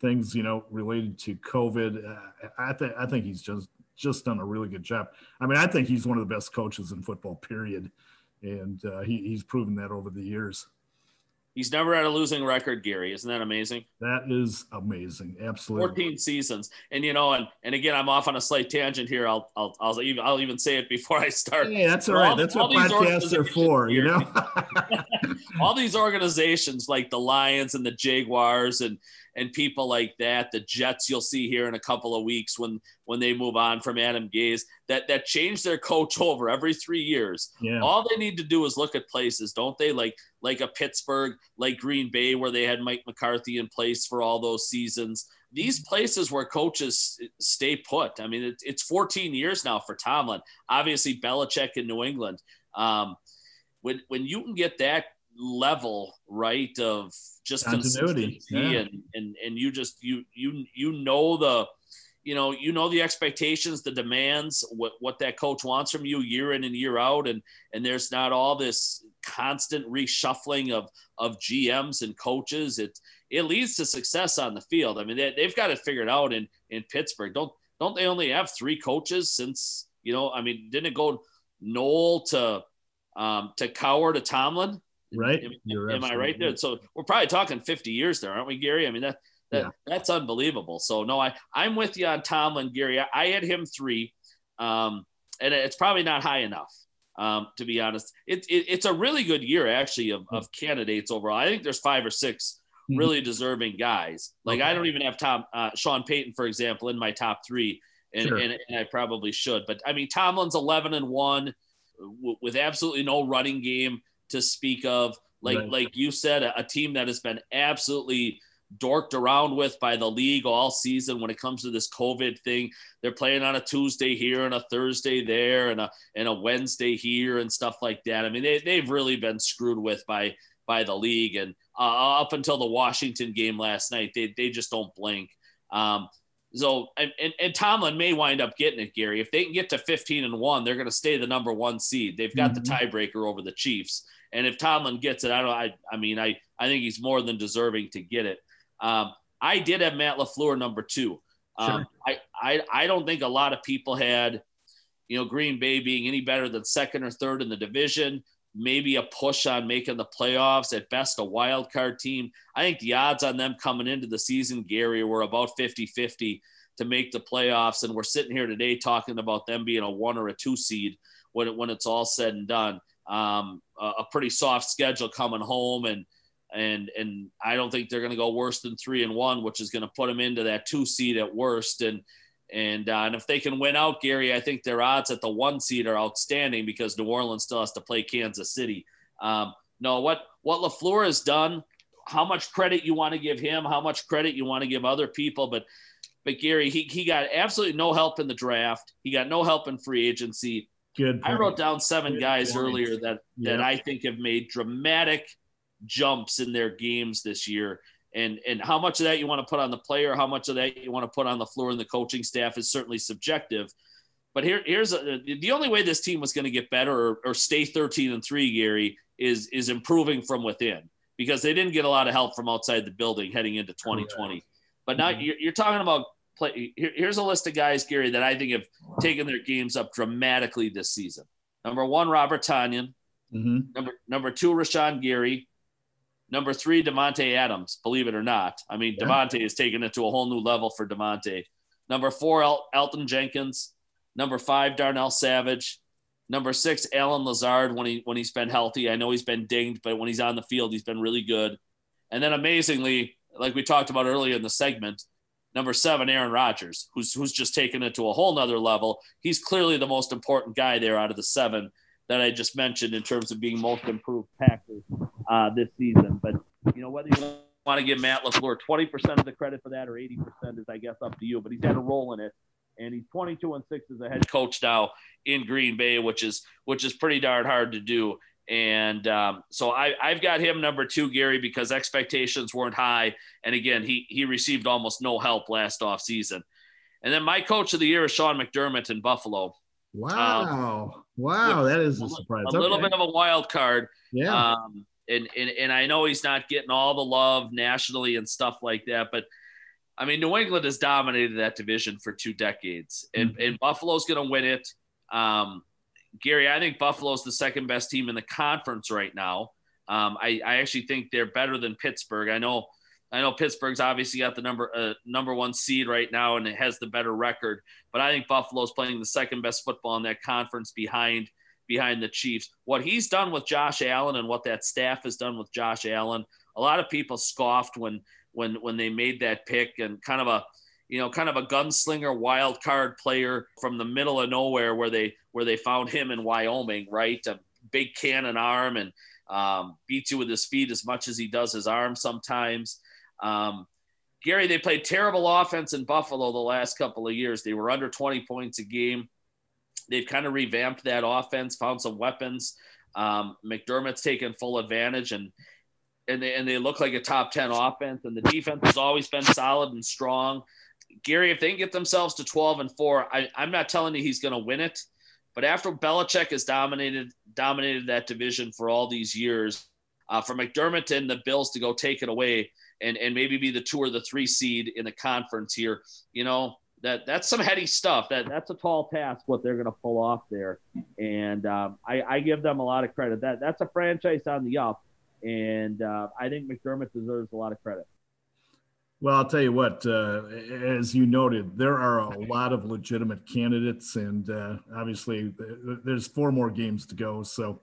things you know related to COVID. Uh, I think I think he's just just done a really good job. I mean, I think he's one of the best coaches in football. Period, and uh, he, he's proven that over the years. He's never had a losing record, Gary. Isn't that amazing? That is amazing. Absolutely. 14 seasons. And you know, and and again, I'm off on a slight tangent here. I'll I'll I'll even I'll even say it before I start. Hey, that's all, all right. That's all what podcasts are for, you know. all these organizations like the Lions and the Jaguars and and people like that. The Jets you'll see here in a couple of weeks when when they move on from Adam Gase that that change their coach over every three years. Yeah. All they need to do is look at places, don't they? Like like a Pittsburgh, like Green Bay, where they had Mike McCarthy in place for all those seasons. These places where coaches stay put. I mean, it, it's 14 years now for Tomlin. Obviously, Belichick in New England. Um, when when you can get that level right of just continuity yeah. and, and and you just you you you know the you know you know the expectations the demands what what that coach wants from you year in and year out. And and there's not all this constant reshuffling of of gms and coaches. It it leads to success on the field. I mean they, they've got it figured out in in pittsburgh. Don't don't they only have three coaches since you know i mean didn't it go Noll to um to cowher to tomlin Right. Am, am I right there? So we're probably talking 50 years there, aren't we, Gary? I mean, that, that yeah. that's unbelievable. So no, I, I'm with you on Tomlin, Gary. I, I had him three. Um, and it's probably not high enough. Um, to be honest, it, it, it's a really good year actually of, of candidates overall. I think there's five or six mm-hmm. really deserving guys. Like okay. I don't even have Tom uh, Sean Payton, for example, in my top three, and, sure. and, and, I probably should. But I mean, Tomlin's 11 and one w- with absolutely no running game to speak of. Like right. like you said, a, a team that has been absolutely dorked around with by the league all season when it comes to this COVID thing. They're playing on a Tuesday here and a Thursday there and a and a Wednesday here and stuff like that. I mean, they, they've really been screwed with by by the league and uh, up until the Washington game last night, they, they just don't blink. Um, so and, and, and, Tomlin may wind up getting it, Gary. If they can get to 15 and one, they're going to stay the number one seed. They've got mm-hmm. the tiebreaker over the Chiefs. And if Tomlin gets it, I don't. I, I mean, I, I think he's more than deserving to get it. Um, I did have Matt LaFleur number two. Um, sure. I, I, I don't think a lot of people had, you know, Green Bay being any better than second or third in the division. Maybe a push on making the playoffs. At best, a wild card team. I think the odds on them coming into the season, Gary, were about 50 50 to make the playoffs. And we're sitting here today talking about them being a one or a two seed when, it, when it's all said and done um, a, a, pretty soft schedule coming home, and and and I don't think they're going to go worse than three and one, which is going to put them into that two seed at worst. And and uh, and if they can win out, Gary, I think their odds at the one seed are outstanding because New Orleans still has to play Kansas City. Um, no, what what LaFleur has done, how much credit you want to give him, how much credit you want to give other people, but but Gary, he, he got absolutely no help in the draft. He got no help in free agency. Good. Point. I wrote down seven Good guys point. earlier that that I think have made dramatic jumps in their games this year. And and how much of that you want to put on the player, how much of that you want to put on LaFleur and the coaching staff is certainly subjective. But here, here's a, the only way this team was going to get better or, or stay 13 and three, Gary, is is improving from within because they didn't get a lot of help from outside the building heading into 2020. But now mm-hmm. you're, you're talking about play. Here, here's a list of guys, Gary, that I think have taken their games up dramatically this season. Number one, Robert Tonyan. Mm-hmm. Number number two, Rashan Gary. Number three, Davante Adams. Believe it or not, I mean yeah. Davante is taking it to a whole new level for Davante. Number four, El- Elgton Jenkins. Number five, Darnell Savage. Number six, Allen Lazard when he when he's been healthy. I know he's been dinged, but when he's on the field, he's been really good. And then amazingly, like we talked about earlier in the segment, number seven, Aaron Rodgers, who's who's just taken it to a whole nother level. He's clearly the most important guy there out of the seven that I just mentioned in terms of being most improved Packers uh, this season. But you know whether you want to give Matt LaFleur 20% of the credit for that or 80% is, I guess, up to you. But he's had a role in it, and he's 22 and six as a head coach now in Green Bay, which is which is pretty darn hard to do. And um, so I, I've got him number two, Gary, because expectations weren't high. And again, he he received almost no help last off season. And then my coach of the year is Sean McDermott in Buffalo. Wow. Um, wow. That is a surprise. A little bit of a wild card. Yeah. Um, and, and, and I know he's not getting all the love nationally and stuff like that, but I mean, New England has dominated that division for two decades, and, mm-hmm. and Buffalo's going to win it. Um, Gary, I think Buffalo's the second best team in the conference right now. Um, I, I actually think they're better than Pittsburgh. I know, I know Pittsburgh's obviously got the number uh, number one seed right now, and it has the better record. But I think Buffalo's playing the second best football in that conference behind behind the Chiefs. What he's done with Josh Allen and what that staff has done with Josh Allen, a lot of people scoffed when when when they made that pick and kind of a you know kind of a gunslinger wild card player from the middle of nowhere where they where they found him in Wyoming, right? A big cannon arm and um, beats you with his feet as much as he does his arm sometimes. Um, Gary, they played terrible offense in Buffalo the last couple of years. They were under 20 points a game. They've kind of revamped that offense, found some weapons. Um, McDermott's taken full advantage, and and they and they look like a top ten offense. And the defense has always been solid and strong. Gary, if they can get themselves to twelve and four, I, I'm not telling you he's going to win it, but after Belichick has dominated dominated that division for all these years, uh, for McDermott and the Bills to go take it away and and maybe be the two or the three seed in the conference here, you know, that that's some heady stuff. That that's a tall task what they're going to pull off there, and um, I, I, give them a lot of credit. That that's a franchise on the up, and uh, I think McDermott deserves a lot of credit. Well, I'll tell you what. Uh, as you noted, there are a lot of legitimate candidates, and uh, obviously, there's four more games to go, so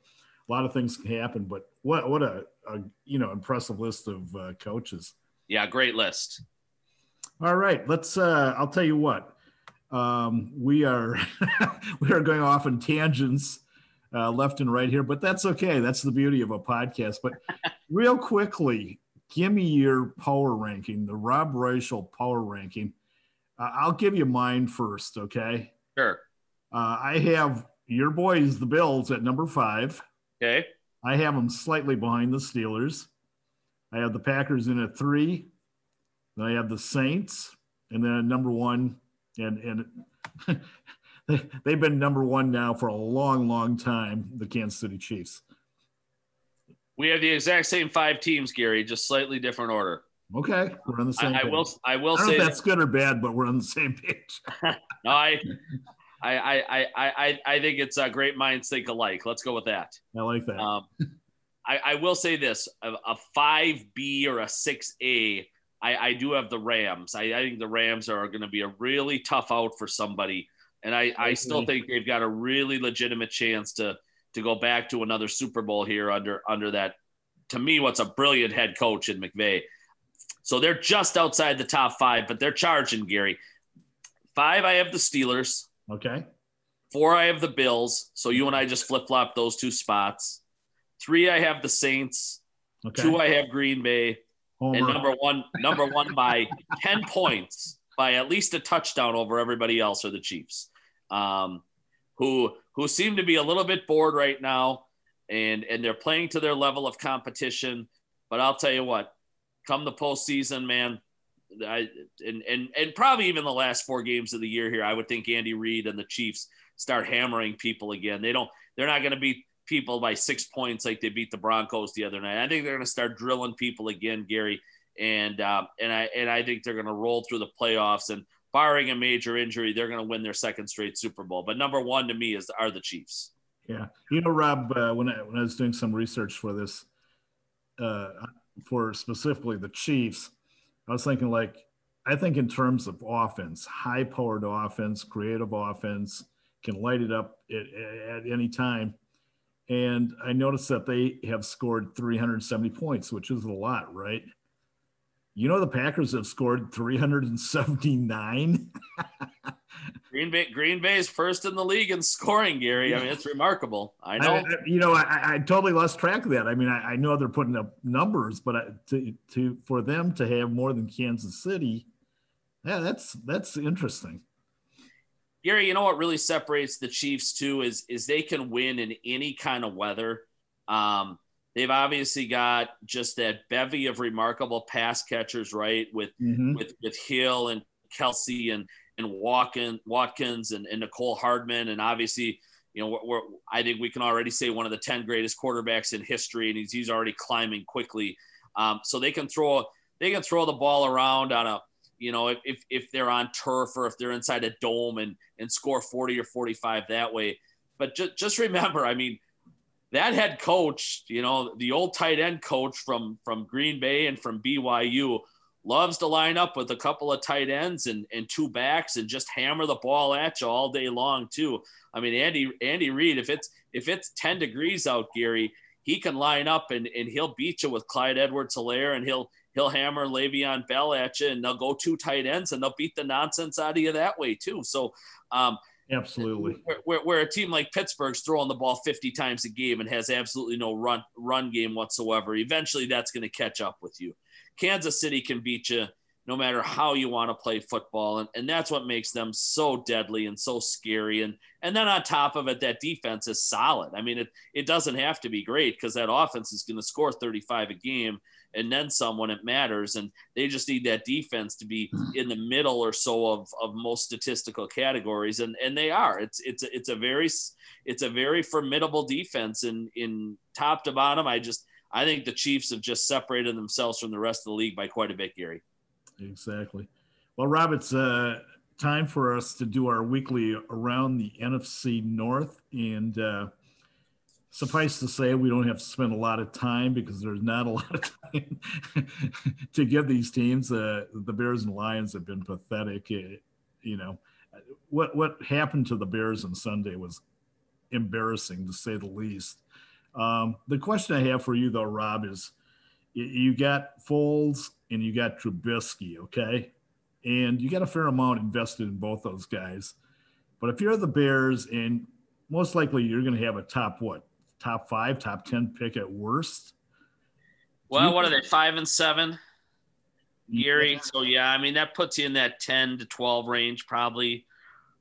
a lot of things can happen. But what what a, a you know impressive list of uh, coaches. Yeah, great list. All right, let's. Uh, I'll tell you what. Um, we are we are going off in tangents uh, left and right here, but that's okay. That's the beauty of a podcast. But real quickly, give me your power ranking, the Rob Reischel power ranking. Uh, I'll give you mine first, okay? Sure. Uh, I have your boys, the Bills, at number five. Okay. I have them slightly behind the Steelers. I have the Packers in at three. Then I have the Saints, and then number one, and and they, they've been number one now for a long, long time. The Kansas City Chiefs. We have the exact same five teams, Gary, just slightly different order. Okay, we're on the same. I, I will. I will I say that's good or bad, but we're on the same page. no, I, I, I, I, I think it's a uh, great minds think alike. Let's go with that. I like that. Um, I, I will say this: a five B or a six A I, I do have the Rams. I, I think the Rams are going to be a really tough out for somebody, and I, I still think they've got a really legitimate chance to to go back to another Super Bowl here under under that. To me, what's a brilliant head coach in McVay. So they're just outside the top five, but they're charging Gary. Five, I have the Steelers. Okay. Four, I have the Bills. So you and I just flip flop those two spots. Three, I have the Saints. Okay. Two, I have Green Bay. Homer. and number one, number one by ten points, by at least a touchdown over everybody else, are the Chiefs, um, who who seem to be a little bit bored right now, and and they're playing to their level of competition. But I'll tell you what, come the postseason, man, I and and and probably even the last four games of the year here, I would think Andy Reid and the Chiefs start hammering people again. They don't. They're not going to beat people by six points like they beat the Broncos the other night. I think they're going to start drilling people again, Gary, and um, and I and I think they're going to roll through the playoffs and barring a major injury, they're going to win their second straight Super Bowl. But number one to me is are the Chiefs. Yeah, you know, Rob, uh, when I when I was doing some research for this, uh, for specifically the Chiefs, I was thinking like I think in terms of offense, high powered offense, creative offense, can light it up at, at any time. And I noticed that they have scored 370 points, which is a lot, right? You know, the Packers have scored 379. Green Bay, Green Bay is first in the league in scoring, Gary. I mean, it's remarkable. I know. I, you know, I, I, totally lost track of that. I mean, I, I know they're putting up numbers, but to, to for them to have more than Kansas City, yeah, that's that's interesting. Gary, you know what really separates the Chiefs too is is they can win in any kind of weather. Um, they've obviously got just that bevy of remarkable pass catchers, right? With mm-hmm. with with Hill and Kelce and and Watkins, Watkins and, and Mecole Hardman, and obviously, you know, we're, we're, I think we can already say one of the ten greatest quarterbacks in history, and he's he's already climbing quickly. Um, so they can throw they can throw the ball around on a you know, if, if they're on turf or if they're inside a dome and, and score 40 or 45 that way. But just, just remember, I mean, that head coach, you know, the old tight end coach from, from Green Bay and from BYU loves to line up with a couple of tight ends and, and two backs and just hammer the ball at you all day long too. I mean, Andy, Andy Reid, if it's, if it's 10 degrees out, Gary, he can line up and, and he'll beat you with Clyde Edwards Helaire and he'll, he'll hammer Le'Veon Bell at you, and they'll go two tight ends, and they'll beat the nonsense out of you that way too. So, um, absolutely, where, where, a team like Pittsburgh's throwing the ball 50 times a game and has absolutely no run run game whatsoever, eventually that's going to catch up with you. Kansas City can beat you no matter how you want to play football. And, and that's what makes them so deadly and so scary. And and then on top of it, that defense is solid. I mean, it it doesn't have to be great because that offense is going to score 35 a game and then some when it matters. And they just need that defense to be in the middle or so of, of most statistical categories. And and they are. It's it's it's a very it's a very formidable defense in in top to bottom. I just I think the Chiefs have just separated themselves from the rest of the league by quite a bit, Gary. Exactly. Well, Rob, it's uh, time for us to do our weekly around the NFC North. And uh, suffice to say, we don't have to spend a lot of time because there's not a lot of time to give these teams. Uh, the Bears and Lions have been pathetic. It, uh, you know, what what happened to the Bears on Sunday was embarrassing to say the least. Um, the question I have for you, though, Rob, is you got Foles and you got Trubisky, okay? And you got a fair amount invested in both those guys. But if you're the Bears, and most likely you're going to have a top what, top five, top ten pick at worst. Well, what are they? Five and seven, mm-hmm. Gary. Yeah. So yeah, I mean that puts you in that ten to twelve range probably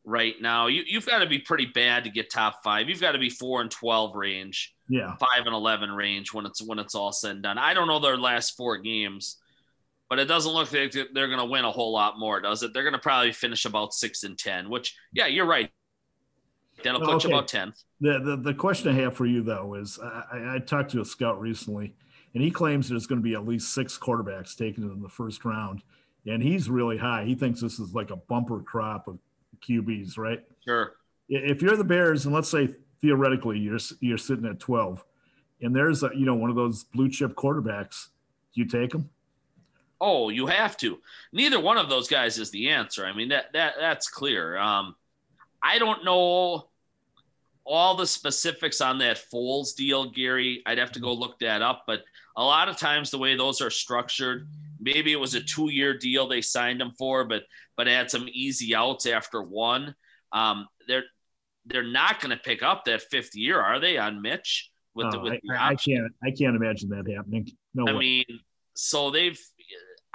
right now. You you've got to be pretty bad to get top five. You've got to be four and twelve range yeah, five and eleven range when it's when it's all said and done. I don't know their last four games, but it doesn't look like they're going to win a whole lot more, does it? They're going to probably finish about six and ten. Which, yeah, you're right. That'll put okay. you about ten. The, the the question I have for you though is I, I talked to a scout recently, and he claims there's going to be at least six quarterbacks taken in the first round, and he's really high. He thinks this is like a bumper crop of QBs, right? Sure. If you're the Bears, and let's say theoretically you're you're sitting at 12 and there's a, you know one of those blue chip quarterbacks do you take them oh you have to neither one of those guys is the answer i mean that that that's clear um i don't know all the specifics on that Foles deal, Gary. I'd have to go look that up. But a lot of times, the way those are structured, maybe it was a two-year deal they signed him for, but but had some easy outs after one. Um, they're they're not going to pick up that fifth year, are they, on Mitch? With oh, the, with I, the I, can't, I can't imagine that happening. No, I way. mean, so they've,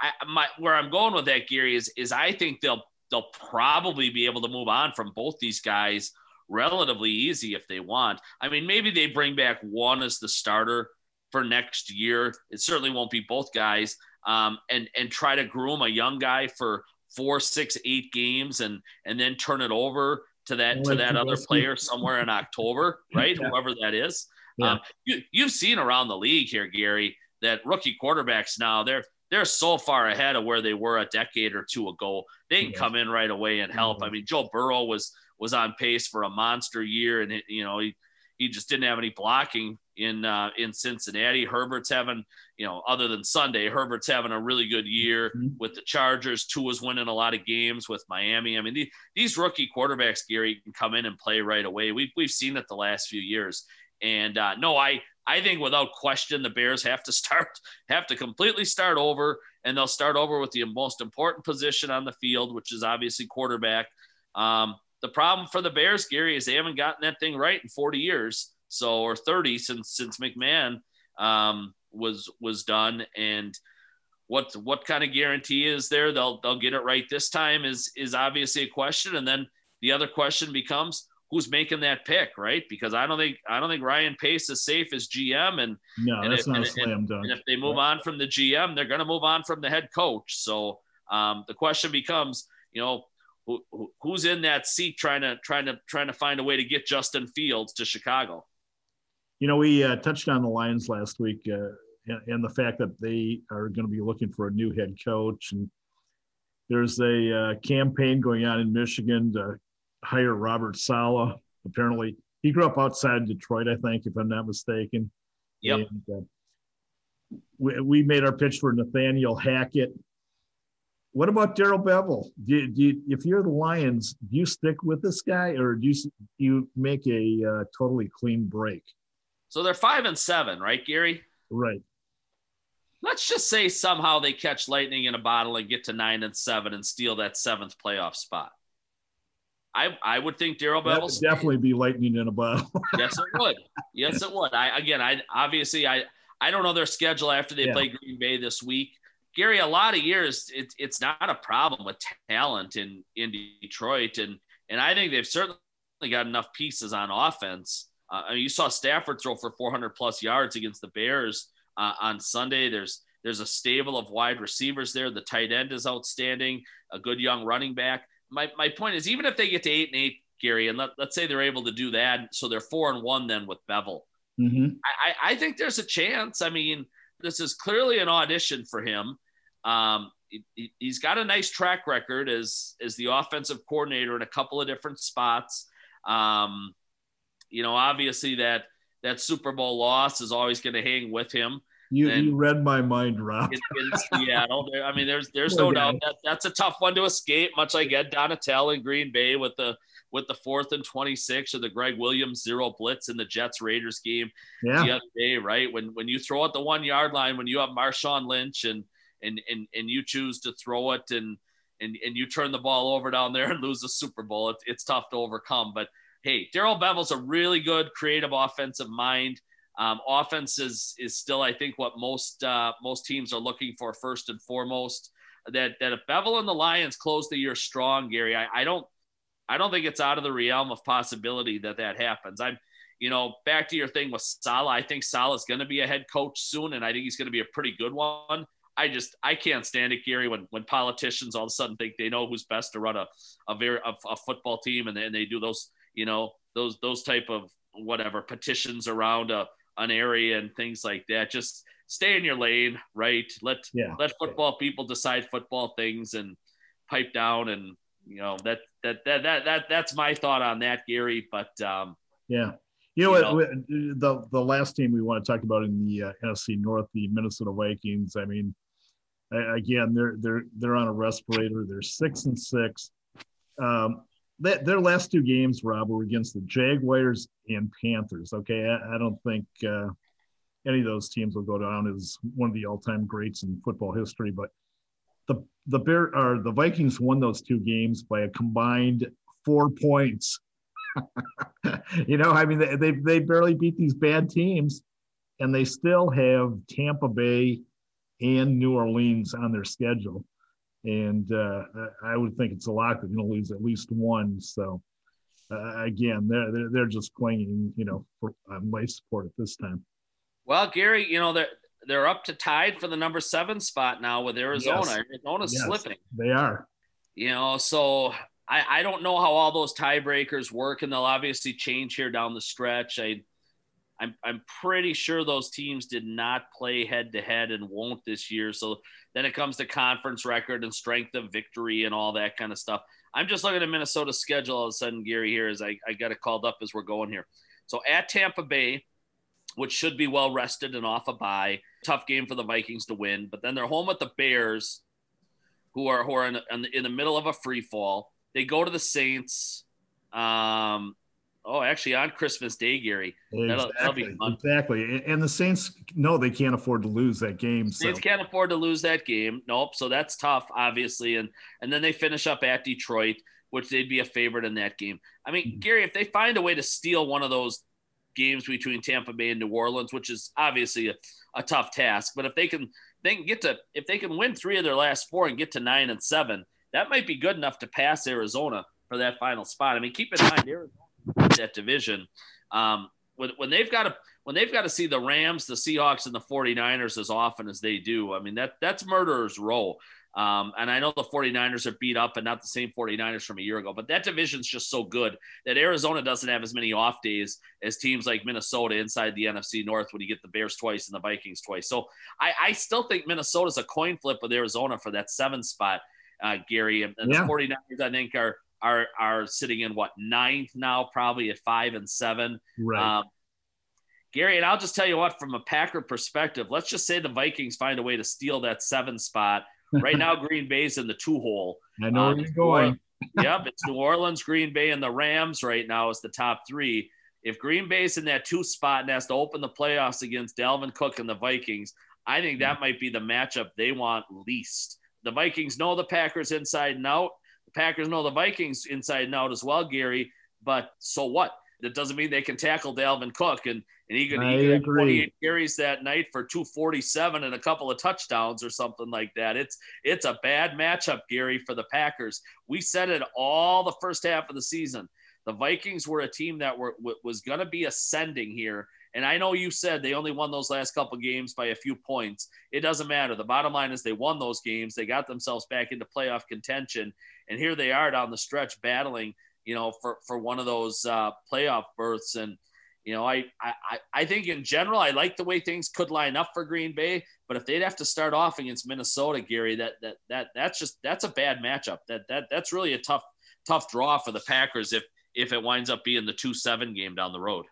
I, my, where I'm going with that, Gary, is is I think they'll they'll probably be able to move on from both these guys relatively easy if they want. I mean, maybe they bring back one as the starter for next year. It certainly won't be both guys, um, and and try to groom a young guy for four, six, eight games, and and then turn it over to that to that other player somewhere in October, right? Yeah. Whoever that is. Yeah. Um, you you've seen around the league here, Gary, that rookie quarterbacks now they're they're so far ahead of where they were a decade or two ago. They can come in right away and help. I mean, Joe Burrow was was on pace for a monster year, and it, you know he he just didn't have any blocking in uh, in Cincinnati. Herbert's having, you know, other than Sunday, Herbert's having a really good year mm-hmm. with the Chargers. Tua's winning a lot of games with Miami. I mean, the, these rookie quarterbacks, Gary, can come in and play right away. We've we've seen it the last few years. And uh, no, I I think without question the Bears have to start have to completely start over, and they'll start over with the most important position on the field, which is obviously quarterback. Um, the problem for the Bears, Gary, is they haven't gotten that thing right in 40 years, so or 30 since since McMahon um, was was done. And what what kind of guarantee is there they'll they'll get it right this time is is obviously a question. And then the other question becomes who's making that pick, right? Because I don't think I don't think Ryan Pace is safe as GM, and no, and that's if, not and, a slam dunk. And if they move on from the GM, they're going to move on from the head coach. So um, the question becomes, you know, who, who's in that seat trying to trying to trying to find a way to get Justin Fields to Chicago? You know, we uh, touched on the Lions last week uh, and, and, the fact that they are going to be looking for a new head coach, and there's a uh, campaign going on in Michigan to hire Robert Saleh. Apparently, he grew up outside Detroit, I think, if I'm not mistaken. Yep. And, uh, we, we made our pitch for Nathaniel Hackett. What about Darrell Bevell? Do, do you, if you're the Lions, do you stick with this guy or do you, you make a uh, totally clean break? So they're five and seven, right, Gary? Right. Let's just say somehow they catch lightning in a bottle and get to nine and seven and steal that seventh playoff spot. I, I would think Darrell Bevell definitely be lightning in a bottle. yes, it would. Yes, it would. I again, I obviously I I don't know their schedule after they yeah. play Green Bay this week. Gary, a lot of years it's it's not a problem with talent in in Detroit, and and I think they've certainly got enough pieces on offense. Uh, I mean, you saw Stafford throw for 400 plus yards against the Bears uh, on Sunday. There's there's a stable of wide receivers there. The tight end is outstanding. A good young running back my, my point is even if they get to eight and eight, Gary, and let, let's say they're able to do that, so they're four and one then with Bevell. Mm-hmm. I, I think there's a chance. I mean, this is clearly an audition for him. Um, he, has got a nice track record as as the offensive coordinator in a couple of different spots. Um, you know, obviously that that Super Bowl loss is always going to hang with him. You, you read my mind, Rob. In, in Seattle, I mean, there's there's no doubt that that's a tough one to escape. Much like Ed Donatell in Green Bay with the with the fourth and 26 or the Gregg Williams zero blitz in the Jets Raiders game yeah. the other day, right? When when you throw at the one yard line, when you have Marshawn Lynch and and and and you choose to throw it and and and you turn the ball over down there and lose the Super Bowl, it, it's tough to overcome. But hey, Darrell Bevell's a really good creative offensive mind. Um, offense is is still, I think, what most uh, most teams are looking for first and foremost. That that if Bevell and the Lions close the year strong, Gary, I, I don't I don't think it's out of the realm of possibility that that happens. I'm, you know, back to your thing with Saleh. I think Saleh is going to be a head coach soon, and I think he's going to be a pretty good one. I just I can't stand it, Gary, when when politicians all of a sudden think they know who's best to run a a very a, a football team, and, and they do those you know those those type of whatever petitions around a an area and things like that. Just stay in your lane, right? Let yeah. let football people decide football things and pipe down and you know that that that that, that that's my thought on that, Gary. But um, yeah. You know, you what, know, the the last team we want to talk about in the uh, NFC North, the Minnesota Vikings. I mean, again, they're they're they're on a respirator. They're six and six. Um, that their last two games, Rob, were against the Jaguars and Panthers. Okay, I, I don't think uh, any of those teams will go down as one of the all-time greats in football history. But the the Bear or the Vikings won those two games by a combined four points. you know, I mean, they, they they barely beat these bad teams, and they still have Tampa Bay and New Orleans on their schedule and uh, I would think it's a lock they're going to lose at least one. So uh, again, they're, they're, they're just clinging, you know, for um, life support at this time. Well, Gary, you know they're they're up to tied for the number seven spot now with Arizona. Yes. Arizona's yes, slipping. They are. You know, so I I don't know how all those tiebreakers work, and they'll obviously change here down the stretch. I I'm, I'm pretty sure those teams did not play head to head and won't this year. So then it comes to conference record and strength of victory and all that kind of stuff. I'm just looking at Minnesota's schedule all of a sudden, Gary, here as I, I got it called up as we're going here. So at Tampa Bay, which should be well rested and off a bye. Tough game for the Vikings to win, but then they're home with the Bears, who are who are in, in the middle of a free fall. They go to the Saints. Um, oh, actually, on Christmas Day, Gary. Exactly. That'll, that'll exactly. And the Saints, no, they can't afford to lose that game. So. Saints can't afford to lose that game. Nope. So that's tough, obviously. And and then they finish up at Detroit, which they'd be a favorite in that game. I mean, mm-hmm. Gary, if they find a way to steal one of those games between Tampa Bay and New Orleans, which is obviously a, a tough task, but if they can they can get to if they can win three of their last four and get to nine and seven, that might be good enough to pass Arizona for that final spot. I mean, keep in mind Arizona that division. Um, when, when they've got to when they've got to see the Rams, the Seahawks, and the 49ers as often as they do, I mean that that's murderer's row. Um, and I know the 49ers are beat up and not the same 49ers from a year ago, but that division's just so good that Arizona doesn't have as many off days as teams like Minnesota inside the NFC North when you get the Bears twice and the Vikings twice. So I, I still think Minnesota's a coin flip with Arizona for that seven spot, uh, Gary. And, and yeah. the 49ers, I think, are are are sitting in what ninth now, probably at five and seven. Right. Um, Gary, and I'll just tell you what, from a Packer perspective, let's just say the Vikings find a way to steal that seven spot. Right now, Green Bay's in the two hole. I know um, where you're going. yep, it's New Orleans, Green Bay, and the Rams right now is the top three. If Green Bay's in that two spot and has to open the playoffs against Dalvin Cook and the Vikings, I think that might be the matchup they want least. The Vikings know the Packers inside and out. Packers know the Vikings inside and out as well, Gary. But so what? That doesn't mean they can tackle Dalvin Cook and and he could, he could 28 carries that night for 247 and a couple of touchdowns or something like that. It's it's a bad matchup, Gary, for the Packers. We said it all the first half of the season. The Vikings were a team that were was going to be ascending here. And I know you said they only won those last couple games by a few points. It doesn't matter. The bottom line is they won those games. They got themselves back into playoff contention and here they are down the stretch battling, you know, for for one of those uh, playoff berths. And you know, I, I I think in general, I like the way things could line up for Green Bay. But if they'd have to start off against Minnesota, Gary, that that that that's just that's a bad matchup. That that that's really a tough tough draw for the Packers if if it winds up being the two seven game down the road.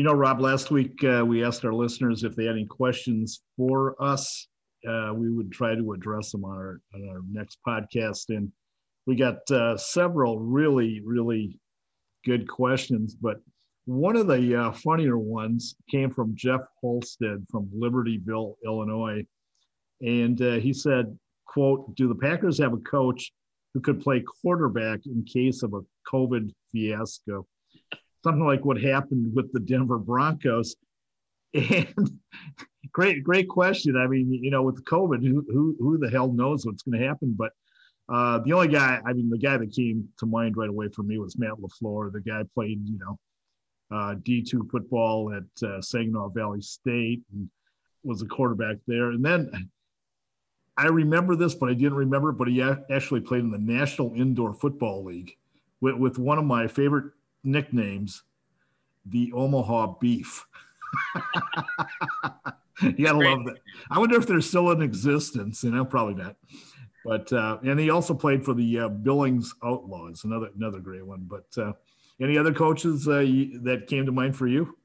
You know, Rob, last week uh, we asked our listeners if they had any questions for us uh, we would try to address them on our, on our next podcast. And we got uh, several really, really good questions. But one of the uh, funnier ones came from Jeff Holstead from Libertyville, Illinois. And uh, he said, quote, do the Packers have a coach who could play quarterback in case of a COVID fiasco? Something like what happened with the Denver Broncos. And great, great question. I mean, you know, with COVID, who who, who the hell knows what's going to happen? But uh, the only guy, I mean, the guy that came to mind right away for me was Matt LaFleur. The guy played, you know, uh, D2 football at uh, Saginaw Valley State and was a quarterback there. And then I remember this, but I didn't remember. But he actually played in the National Indoor Football League with, with one of my favorite nicknames, the Omaha Beef. you gotta Great. love that. I wonder if they're still in existence. You know, probably not. But uh, and he also played for the uh, Billings Outlaws, another another great one. But uh, any other coaches uh, you, that came to mind for you?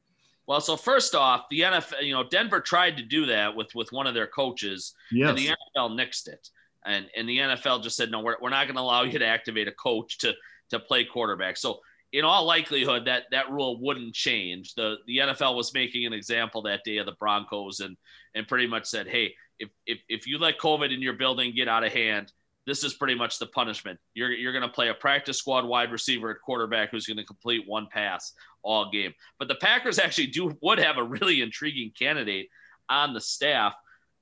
Well, so first off, the NFL, you know, Denver tried to do that with with one of their coaches, yes. and the NFL nixed it. And and the NFL just said, no, we're, we're not going to allow you to activate a coach to to play quarterback. So in all likelihood, that that rule wouldn't change. The the NFL was making an example that day of the Broncos and and pretty much said, hey, if if, if you let COVID in your building get out of hand, this is pretty much the punishment. You're you're going to play a practice squad wide receiver at quarterback who's going to complete one pass all game. But the Packers actually do would have a really intriguing candidate on the staff.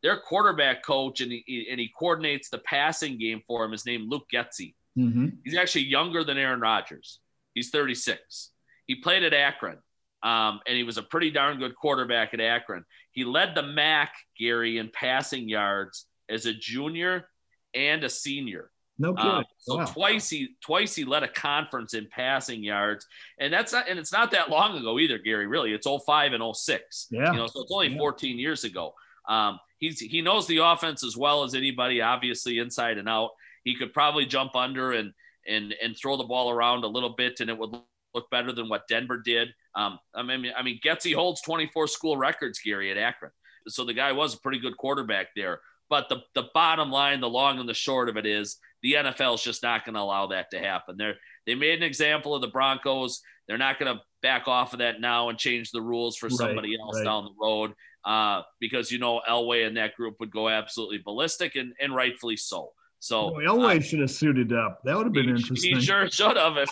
Their quarterback coach and he, and he coordinates the passing game for him is named Luke Getsy. Mm-hmm. He's actually younger than Aaron Rodgers. He's 36. He played at Akron, um, and he was a pretty darn good quarterback at Akron. He led the MAC, Gary, in passing yards as a junior and a senior. No good. Um, so wow. twice he twice he led a conference in passing yards, and that's not and it's not that long ago either, Gary. Really, it's 05 and 06. Yeah, you know, so it's only yeah. 14 years ago. Um, he's he knows the offense as well as anybody, obviously inside and out. He could probably jump under and and and throw the ball around a little bit, and it would look better than what Denver did. Um, I mean, I mean, Getsy holds 24 school records, Gary, at Akron. So the guy was a pretty good quarterback there. But the, the bottom line, the long and the short of it is the NFL is just not going to allow that to happen. They're, they made an example of the Broncos. They're not going to back off of that now and change the rules for somebody right, else right. down the road uh, because, you know, Elway and that group would go absolutely ballistic and, and rightfully so. So Elway uh, should have suited up. That would have been he, interesting. He sure should have. If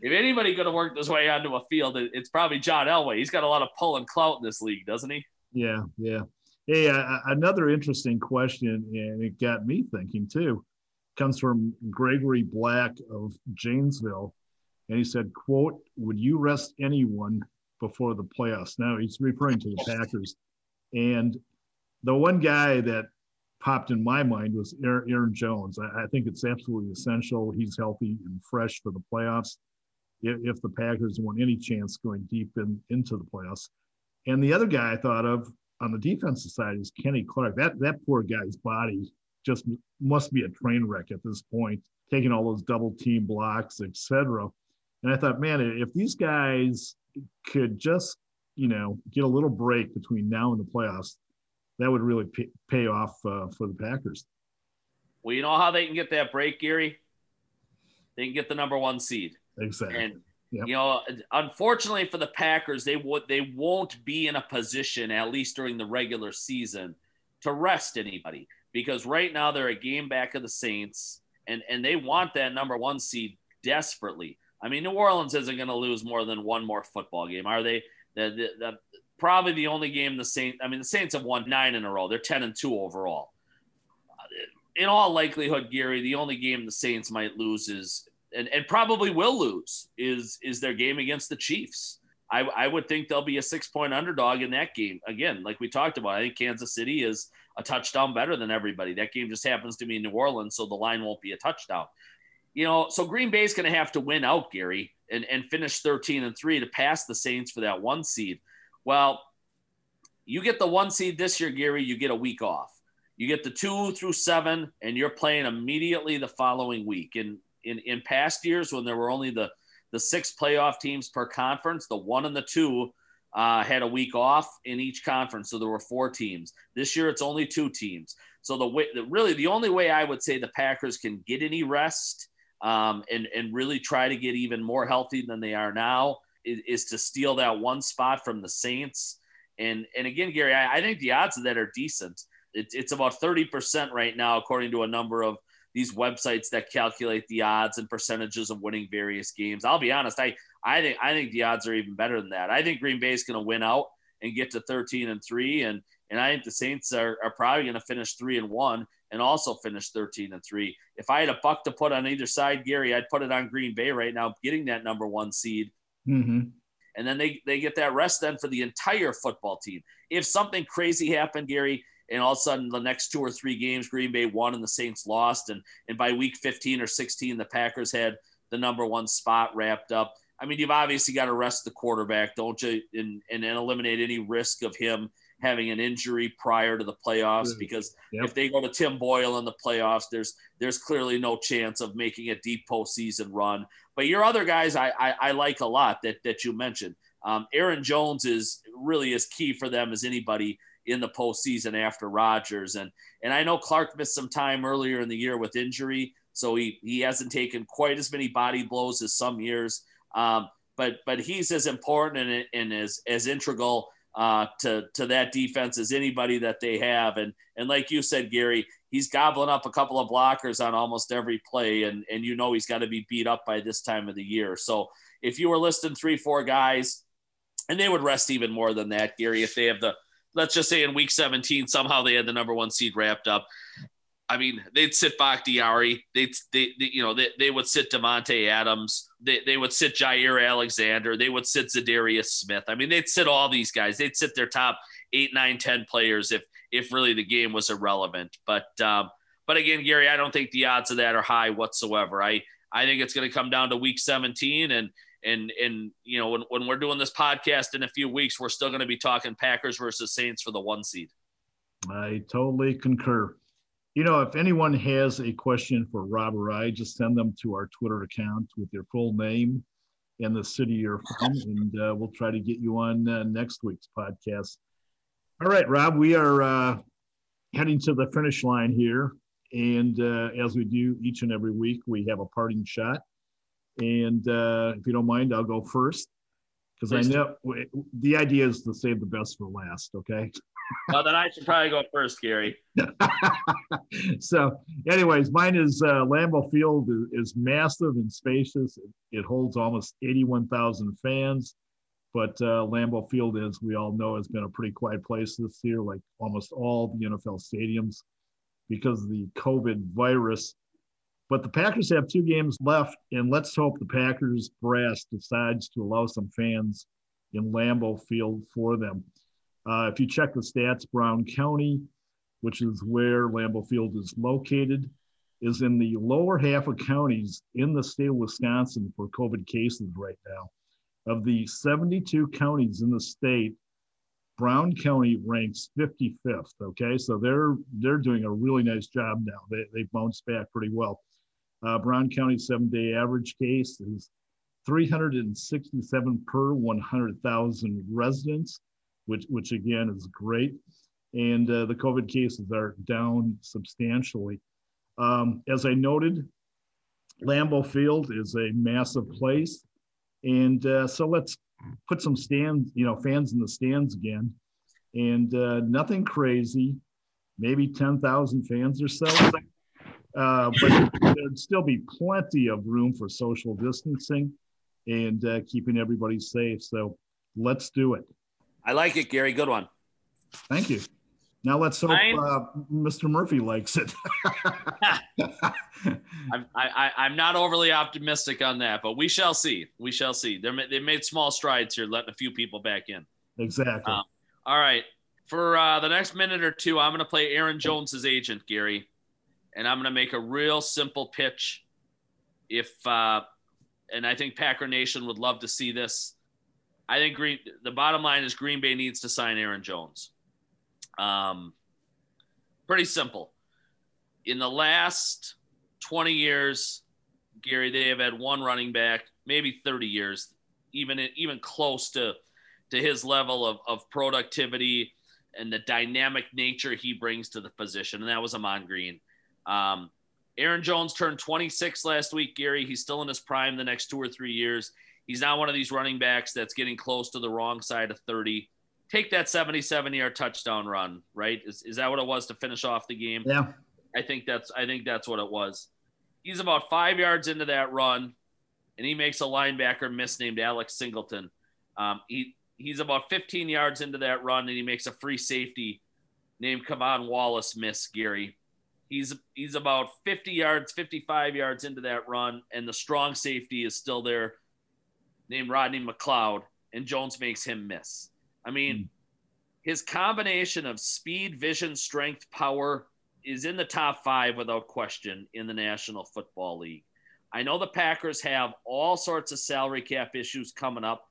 if anybody could have worked his way onto a field, it's probably John Elway. He's got a lot of pull and clout in this league, doesn't he? Yeah, yeah. Hey, uh, another interesting question, and it got me thinking too. Comes from Gregory Black of Janesville, and he said, "quote Would you rest anyone before the playoffs?" Now he's referring to the Packers, and the one guy that popped in my mind was Aaron Jones. I, think it's absolutely essential. He's healthy and fresh for the playoffs. If, the Packers want any chance going deep in, into the playoffs, and the other guy I thought of on the defensive side is Kenny Clark. That that poor guy's body just must be a train wreck at this point, taking all those double team blocks, etc. And I thought, man, if these guys could just, you know, get a little break between now and the playoffs, that would really pay, pay off uh, for the Packers. Well, you know how they can get that break, Gary? They can get the number one seed. Exactly. And Yep. You know, unfortunately for the Packers, they would they won't be in a position, at least during the regular season, to rest anybody because right now they're a game back of the Saints, and and they want that number one seed desperately. I mean, New Orleans isn't going to lose more than one more football game, are they? The, the, the, probably the only game the Saints. I mean, the Saints have won nine in a row. They're ten and two overall. In all likelihood, Gary, the only game the Saints might lose is and, and probably will lose is is their game against the Chiefs. I, I would think they'll be a six point underdog in that game. Again, like we talked about, I think Kansas City is a touchdown better than everybody. That game just happens to be in New Orleans, so the line won't be a touchdown. You know, so Green Bay's going to have to win out, Gary, and, and finish 13 and three to pass the Saints for that one seed. Well, you get the one seed this year, Gary, you get a week off. You get the two through seven, and you're playing immediately the following week. And in, in past years when there were only the, the six playoff teams per conference, the one and the two uh, had a week off in each conference. So there were four teams. This year it's only two teams. So the way, the, really the only way I would say the Packers can get any rest um, and, and really try to get even more healthy than they are now is, is to steal that one spot from the Saints. And, and again, Gary, I, I think the odds of that are decent. It, it's about 30% right now, according to a number of these websites that calculate the odds and percentages of winning various games. I'll be honest, I I think I think the odds are even better than that. I think Green Bay is going to win out and get to 13 and 3 and and I think the Saints are, are probably going to finish 3 and 1 and also finish 13 and 3. If I had a buck to put on either side, Gary, I'd put it on Green Bay right now getting that number 1 seed. Mm-hmm. And then they, they get that rest then for the entire football team. If something crazy happened, Gary, and all of a sudden the next two or three games Green Bay won and the Saints lost and and by week 15 or 16 the Packers had the number one spot wrapped up. I mean, you've obviously got to rest the quarterback, don't you, and, and, and eliminate any risk of him having an injury prior to the playoffs because yep. if they go to Tim Boyle in the playoffs, there's there's clearly no chance of making a deep postseason run. But your other guys I, I, I like a lot that that you mentioned. Um, Aaron Jones is really as key for them as anybody in the postseason after Rodgers. And and I know Clark missed some time earlier in the year with injury, so he he hasn't taken quite as many body blows as some years. Um, but but he's as important and, and as as integral uh, to to that defense as anybody that they have. And and like you said, Gary, he's gobbling up a couple of blockers on almost every play, and and you know he's got to be beat up by this time of the year. So if you were listing three four guys, and they would rest even more than that, Gary, if they have the let's just say in week 17, somehow they had the number one seed wrapped up. I mean, they'd sit Bakhtiari. They'd, they, they, you know, they, they would sit Davante Adams. They, they would sit Jaire Alexander. They would sit Za'Darius Smith. I mean, they'd sit all these guys. They'd sit their top eight, nine, ten players if, if really the game was irrelevant. But, um, but again, Gary, I don't think the odds of that are high whatsoever. I, I think it's going to come down to week 17 and, and and you know when, when we're doing this podcast in a few weeks we're still going to be talking packers versus saints for the one seed i totally concur you know if anyone has a question for rob or i just send them to our twitter account with your full name and the city you're from, and uh, we'll try to get you on uh, next week's podcast. All right, Rob, we are uh, heading to the finish line here. And uh, as we do each and every week, we have a parting shot. And uh, if you don't mind, I'll go first because I know the idea is to save the best for last. Okay. Well, then I should probably go first, Gary. so, anyways, mine is uh, Lambeau Field is, is massive and spacious. It, it holds almost 81,000 fans. But uh, Lambeau Field, as we all know, has been a pretty quiet place this year, like almost all the NFL stadiums, because of the COVID virus. But the Packers have two games left, and let's hope the Packers brass decides to allow some fans in Lambeau Field for them. Uh, if you check the stats, Brown County, which is where Lambeau Field is located, is in the lower half of counties in the state of Wisconsin for COVID cases right now. Of the 72 counties in the state, Brown County ranks 55th. Okay, so they're they're doing a really nice job now. They they bounced back pretty well. Uh, Brown County seven-day average case is 367 per 100,000 residents, which which again is great. And uh, the COVID cases are down substantially. Um, as I noted, Lambeau Field is a massive place. And uh, so let's put some stands, you know, fans in the stands again. And uh, nothing crazy, maybe 10,000 fans or so. Uh, but there'd still be plenty of room for social distancing and uh, keeping everybody safe. So let's do it. I like it, Gary. Good one. Thank you. Now let's hope uh, Mr. Murphy likes it. I'm, I, am not overly optimistic on that, but we shall see. We shall see. They're, they made small strides here, letting a few people back in. Exactly. Um, all right. For uh, the next minute or two, I'm going to play Aaron Jones's agent, Gary, and I'm going to make a real simple pitch. If uh, and I think Packer Nation would love to see this. I think Green. The bottom line is Green Bay needs to sign Aaron Jones. Um, pretty simple. In the last 20 years, Gary, they have had one running back, maybe 30 years, even even close to to his level of, of productivity and the dynamic nature he brings to the position, and that was Ahman Green. Um, Aaron Jones turned 26 last week, Gary. He's still in his prime the next two or three years. He's not one of these running backs that's getting close to the wrong side of 30 take that 77 yard touchdown run, right? Is, is that what it was to finish off the game? Yeah. I think that's I think that's what it was. He's about five yards into that run, and he makes a linebacker miss named Alex Singleton. Um, he he's about 15 yards into that run, and he makes a free safety named K'Von Wallace miss Gary. He's he's about 50 yards, 55 yards into that run, and the strong safety is still there, named Rodney McLeod, and Jones makes him miss. I mean, mm. his combination of speed, vision, strength, power is in the top five without question in the National Football League. I know the Packers have all sorts of salary cap issues coming up.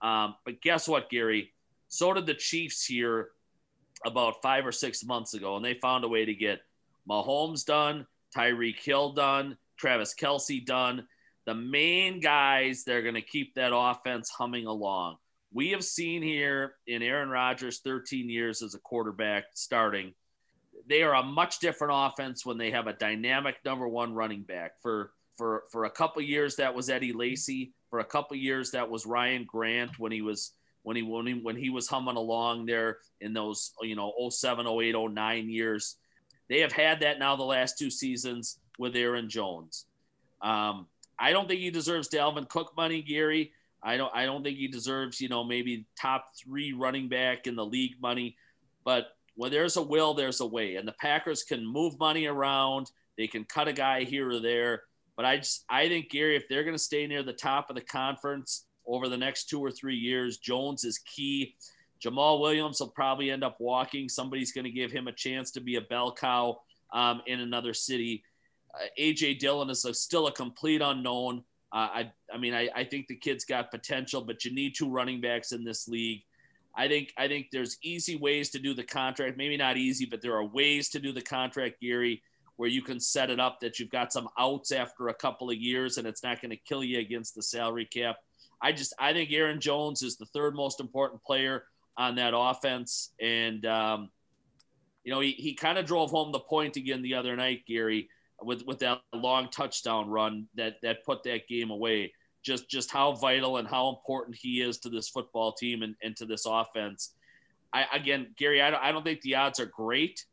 Um, but guess what, Gary? So did the Chiefs here about five or six months ago, and they found a way to get Mahomes done, Tyreek Hill done, Travis Kelce done. The main guys, they're going to keep that offense humming along we have seen here in Aaron Rodgers' 13 years as a quarterback starting, they are a much different offense when they have a dynamic number one running back. For for for a couple years that was Eddie Lacy. For a couple years that was Ryan Grant when he was when he when he when he was humming along there in those you know 07, 08, 09 years. They have had that now the last two seasons with Aaron Jones. Um, I don't think he deserves Dalvin Cook money, Gary. I don't I don't think he deserves, you know, maybe top three running back in the league money. But when there's a will, there's a way. And the Packers can move money around. They can cut a guy here or there. But I just I think Gary, if they're going to stay near the top of the conference over the next two or three years, Jones is key. Jamaal Williams will probably end up walking. Somebody's going to give him a chance to be a bell cow um, in another city. AJ Dillon is a, still a complete unknown. Uh, I, I mean, I, I think the kid's got potential, but you need two running backs in this league. I think I think there's easy ways to do the contract. Maybe not easy, but there are ways to do the contract, Gary, where you can set it up that you've got some outs after a couple of years, and it's not going to kill you against the salary cap. I just I think Aaron Jones is the third most important player on that offense, and um, you know he, he kind of drove home the point again the other night, Gary, with with that long touchdown run that that put that game away. Just just how vital and how important he is to this football team and, and to this offense. I again, Gary, I don't, I don't think the odds are great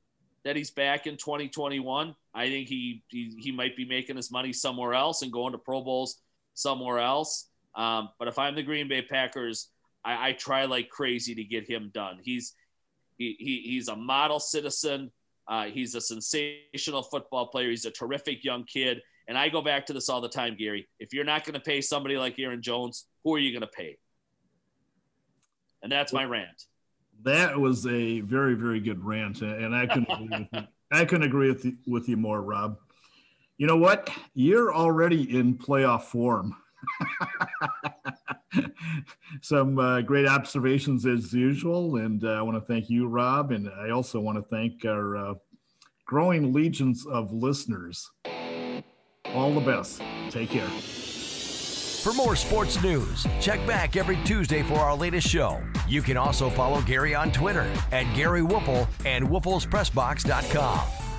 that he's back in 2021. I think he, he he might be making his money somewhere else and going to Pro Bowls somewhere else. Um, but if I'm the Green Bay Packers, I, I, try like crazy to get him done. He's he, he he's a model citizen. Uh, he's a sensational football player. He's a terrific young kid. And I go back to this all the time, Gary. If you're not going to pay somebody like Aaron Jones, who are you going to pay? And that's my rant. That was a very, very good rant, and I couldn't agree with you. I couldn't agree with you, with you more, Rob. You know what? You're already in playoff form. Some uh, great observations as usual, and uh, I want to thank you, Rob, and I also want to thank our uh, growing legions of listeners. All the best. Take care. For more sports news, check back every Tuesday for our latest show. You can also follow Gary on Twitter at Gary Woelfel and WoelfelsPressBox.com.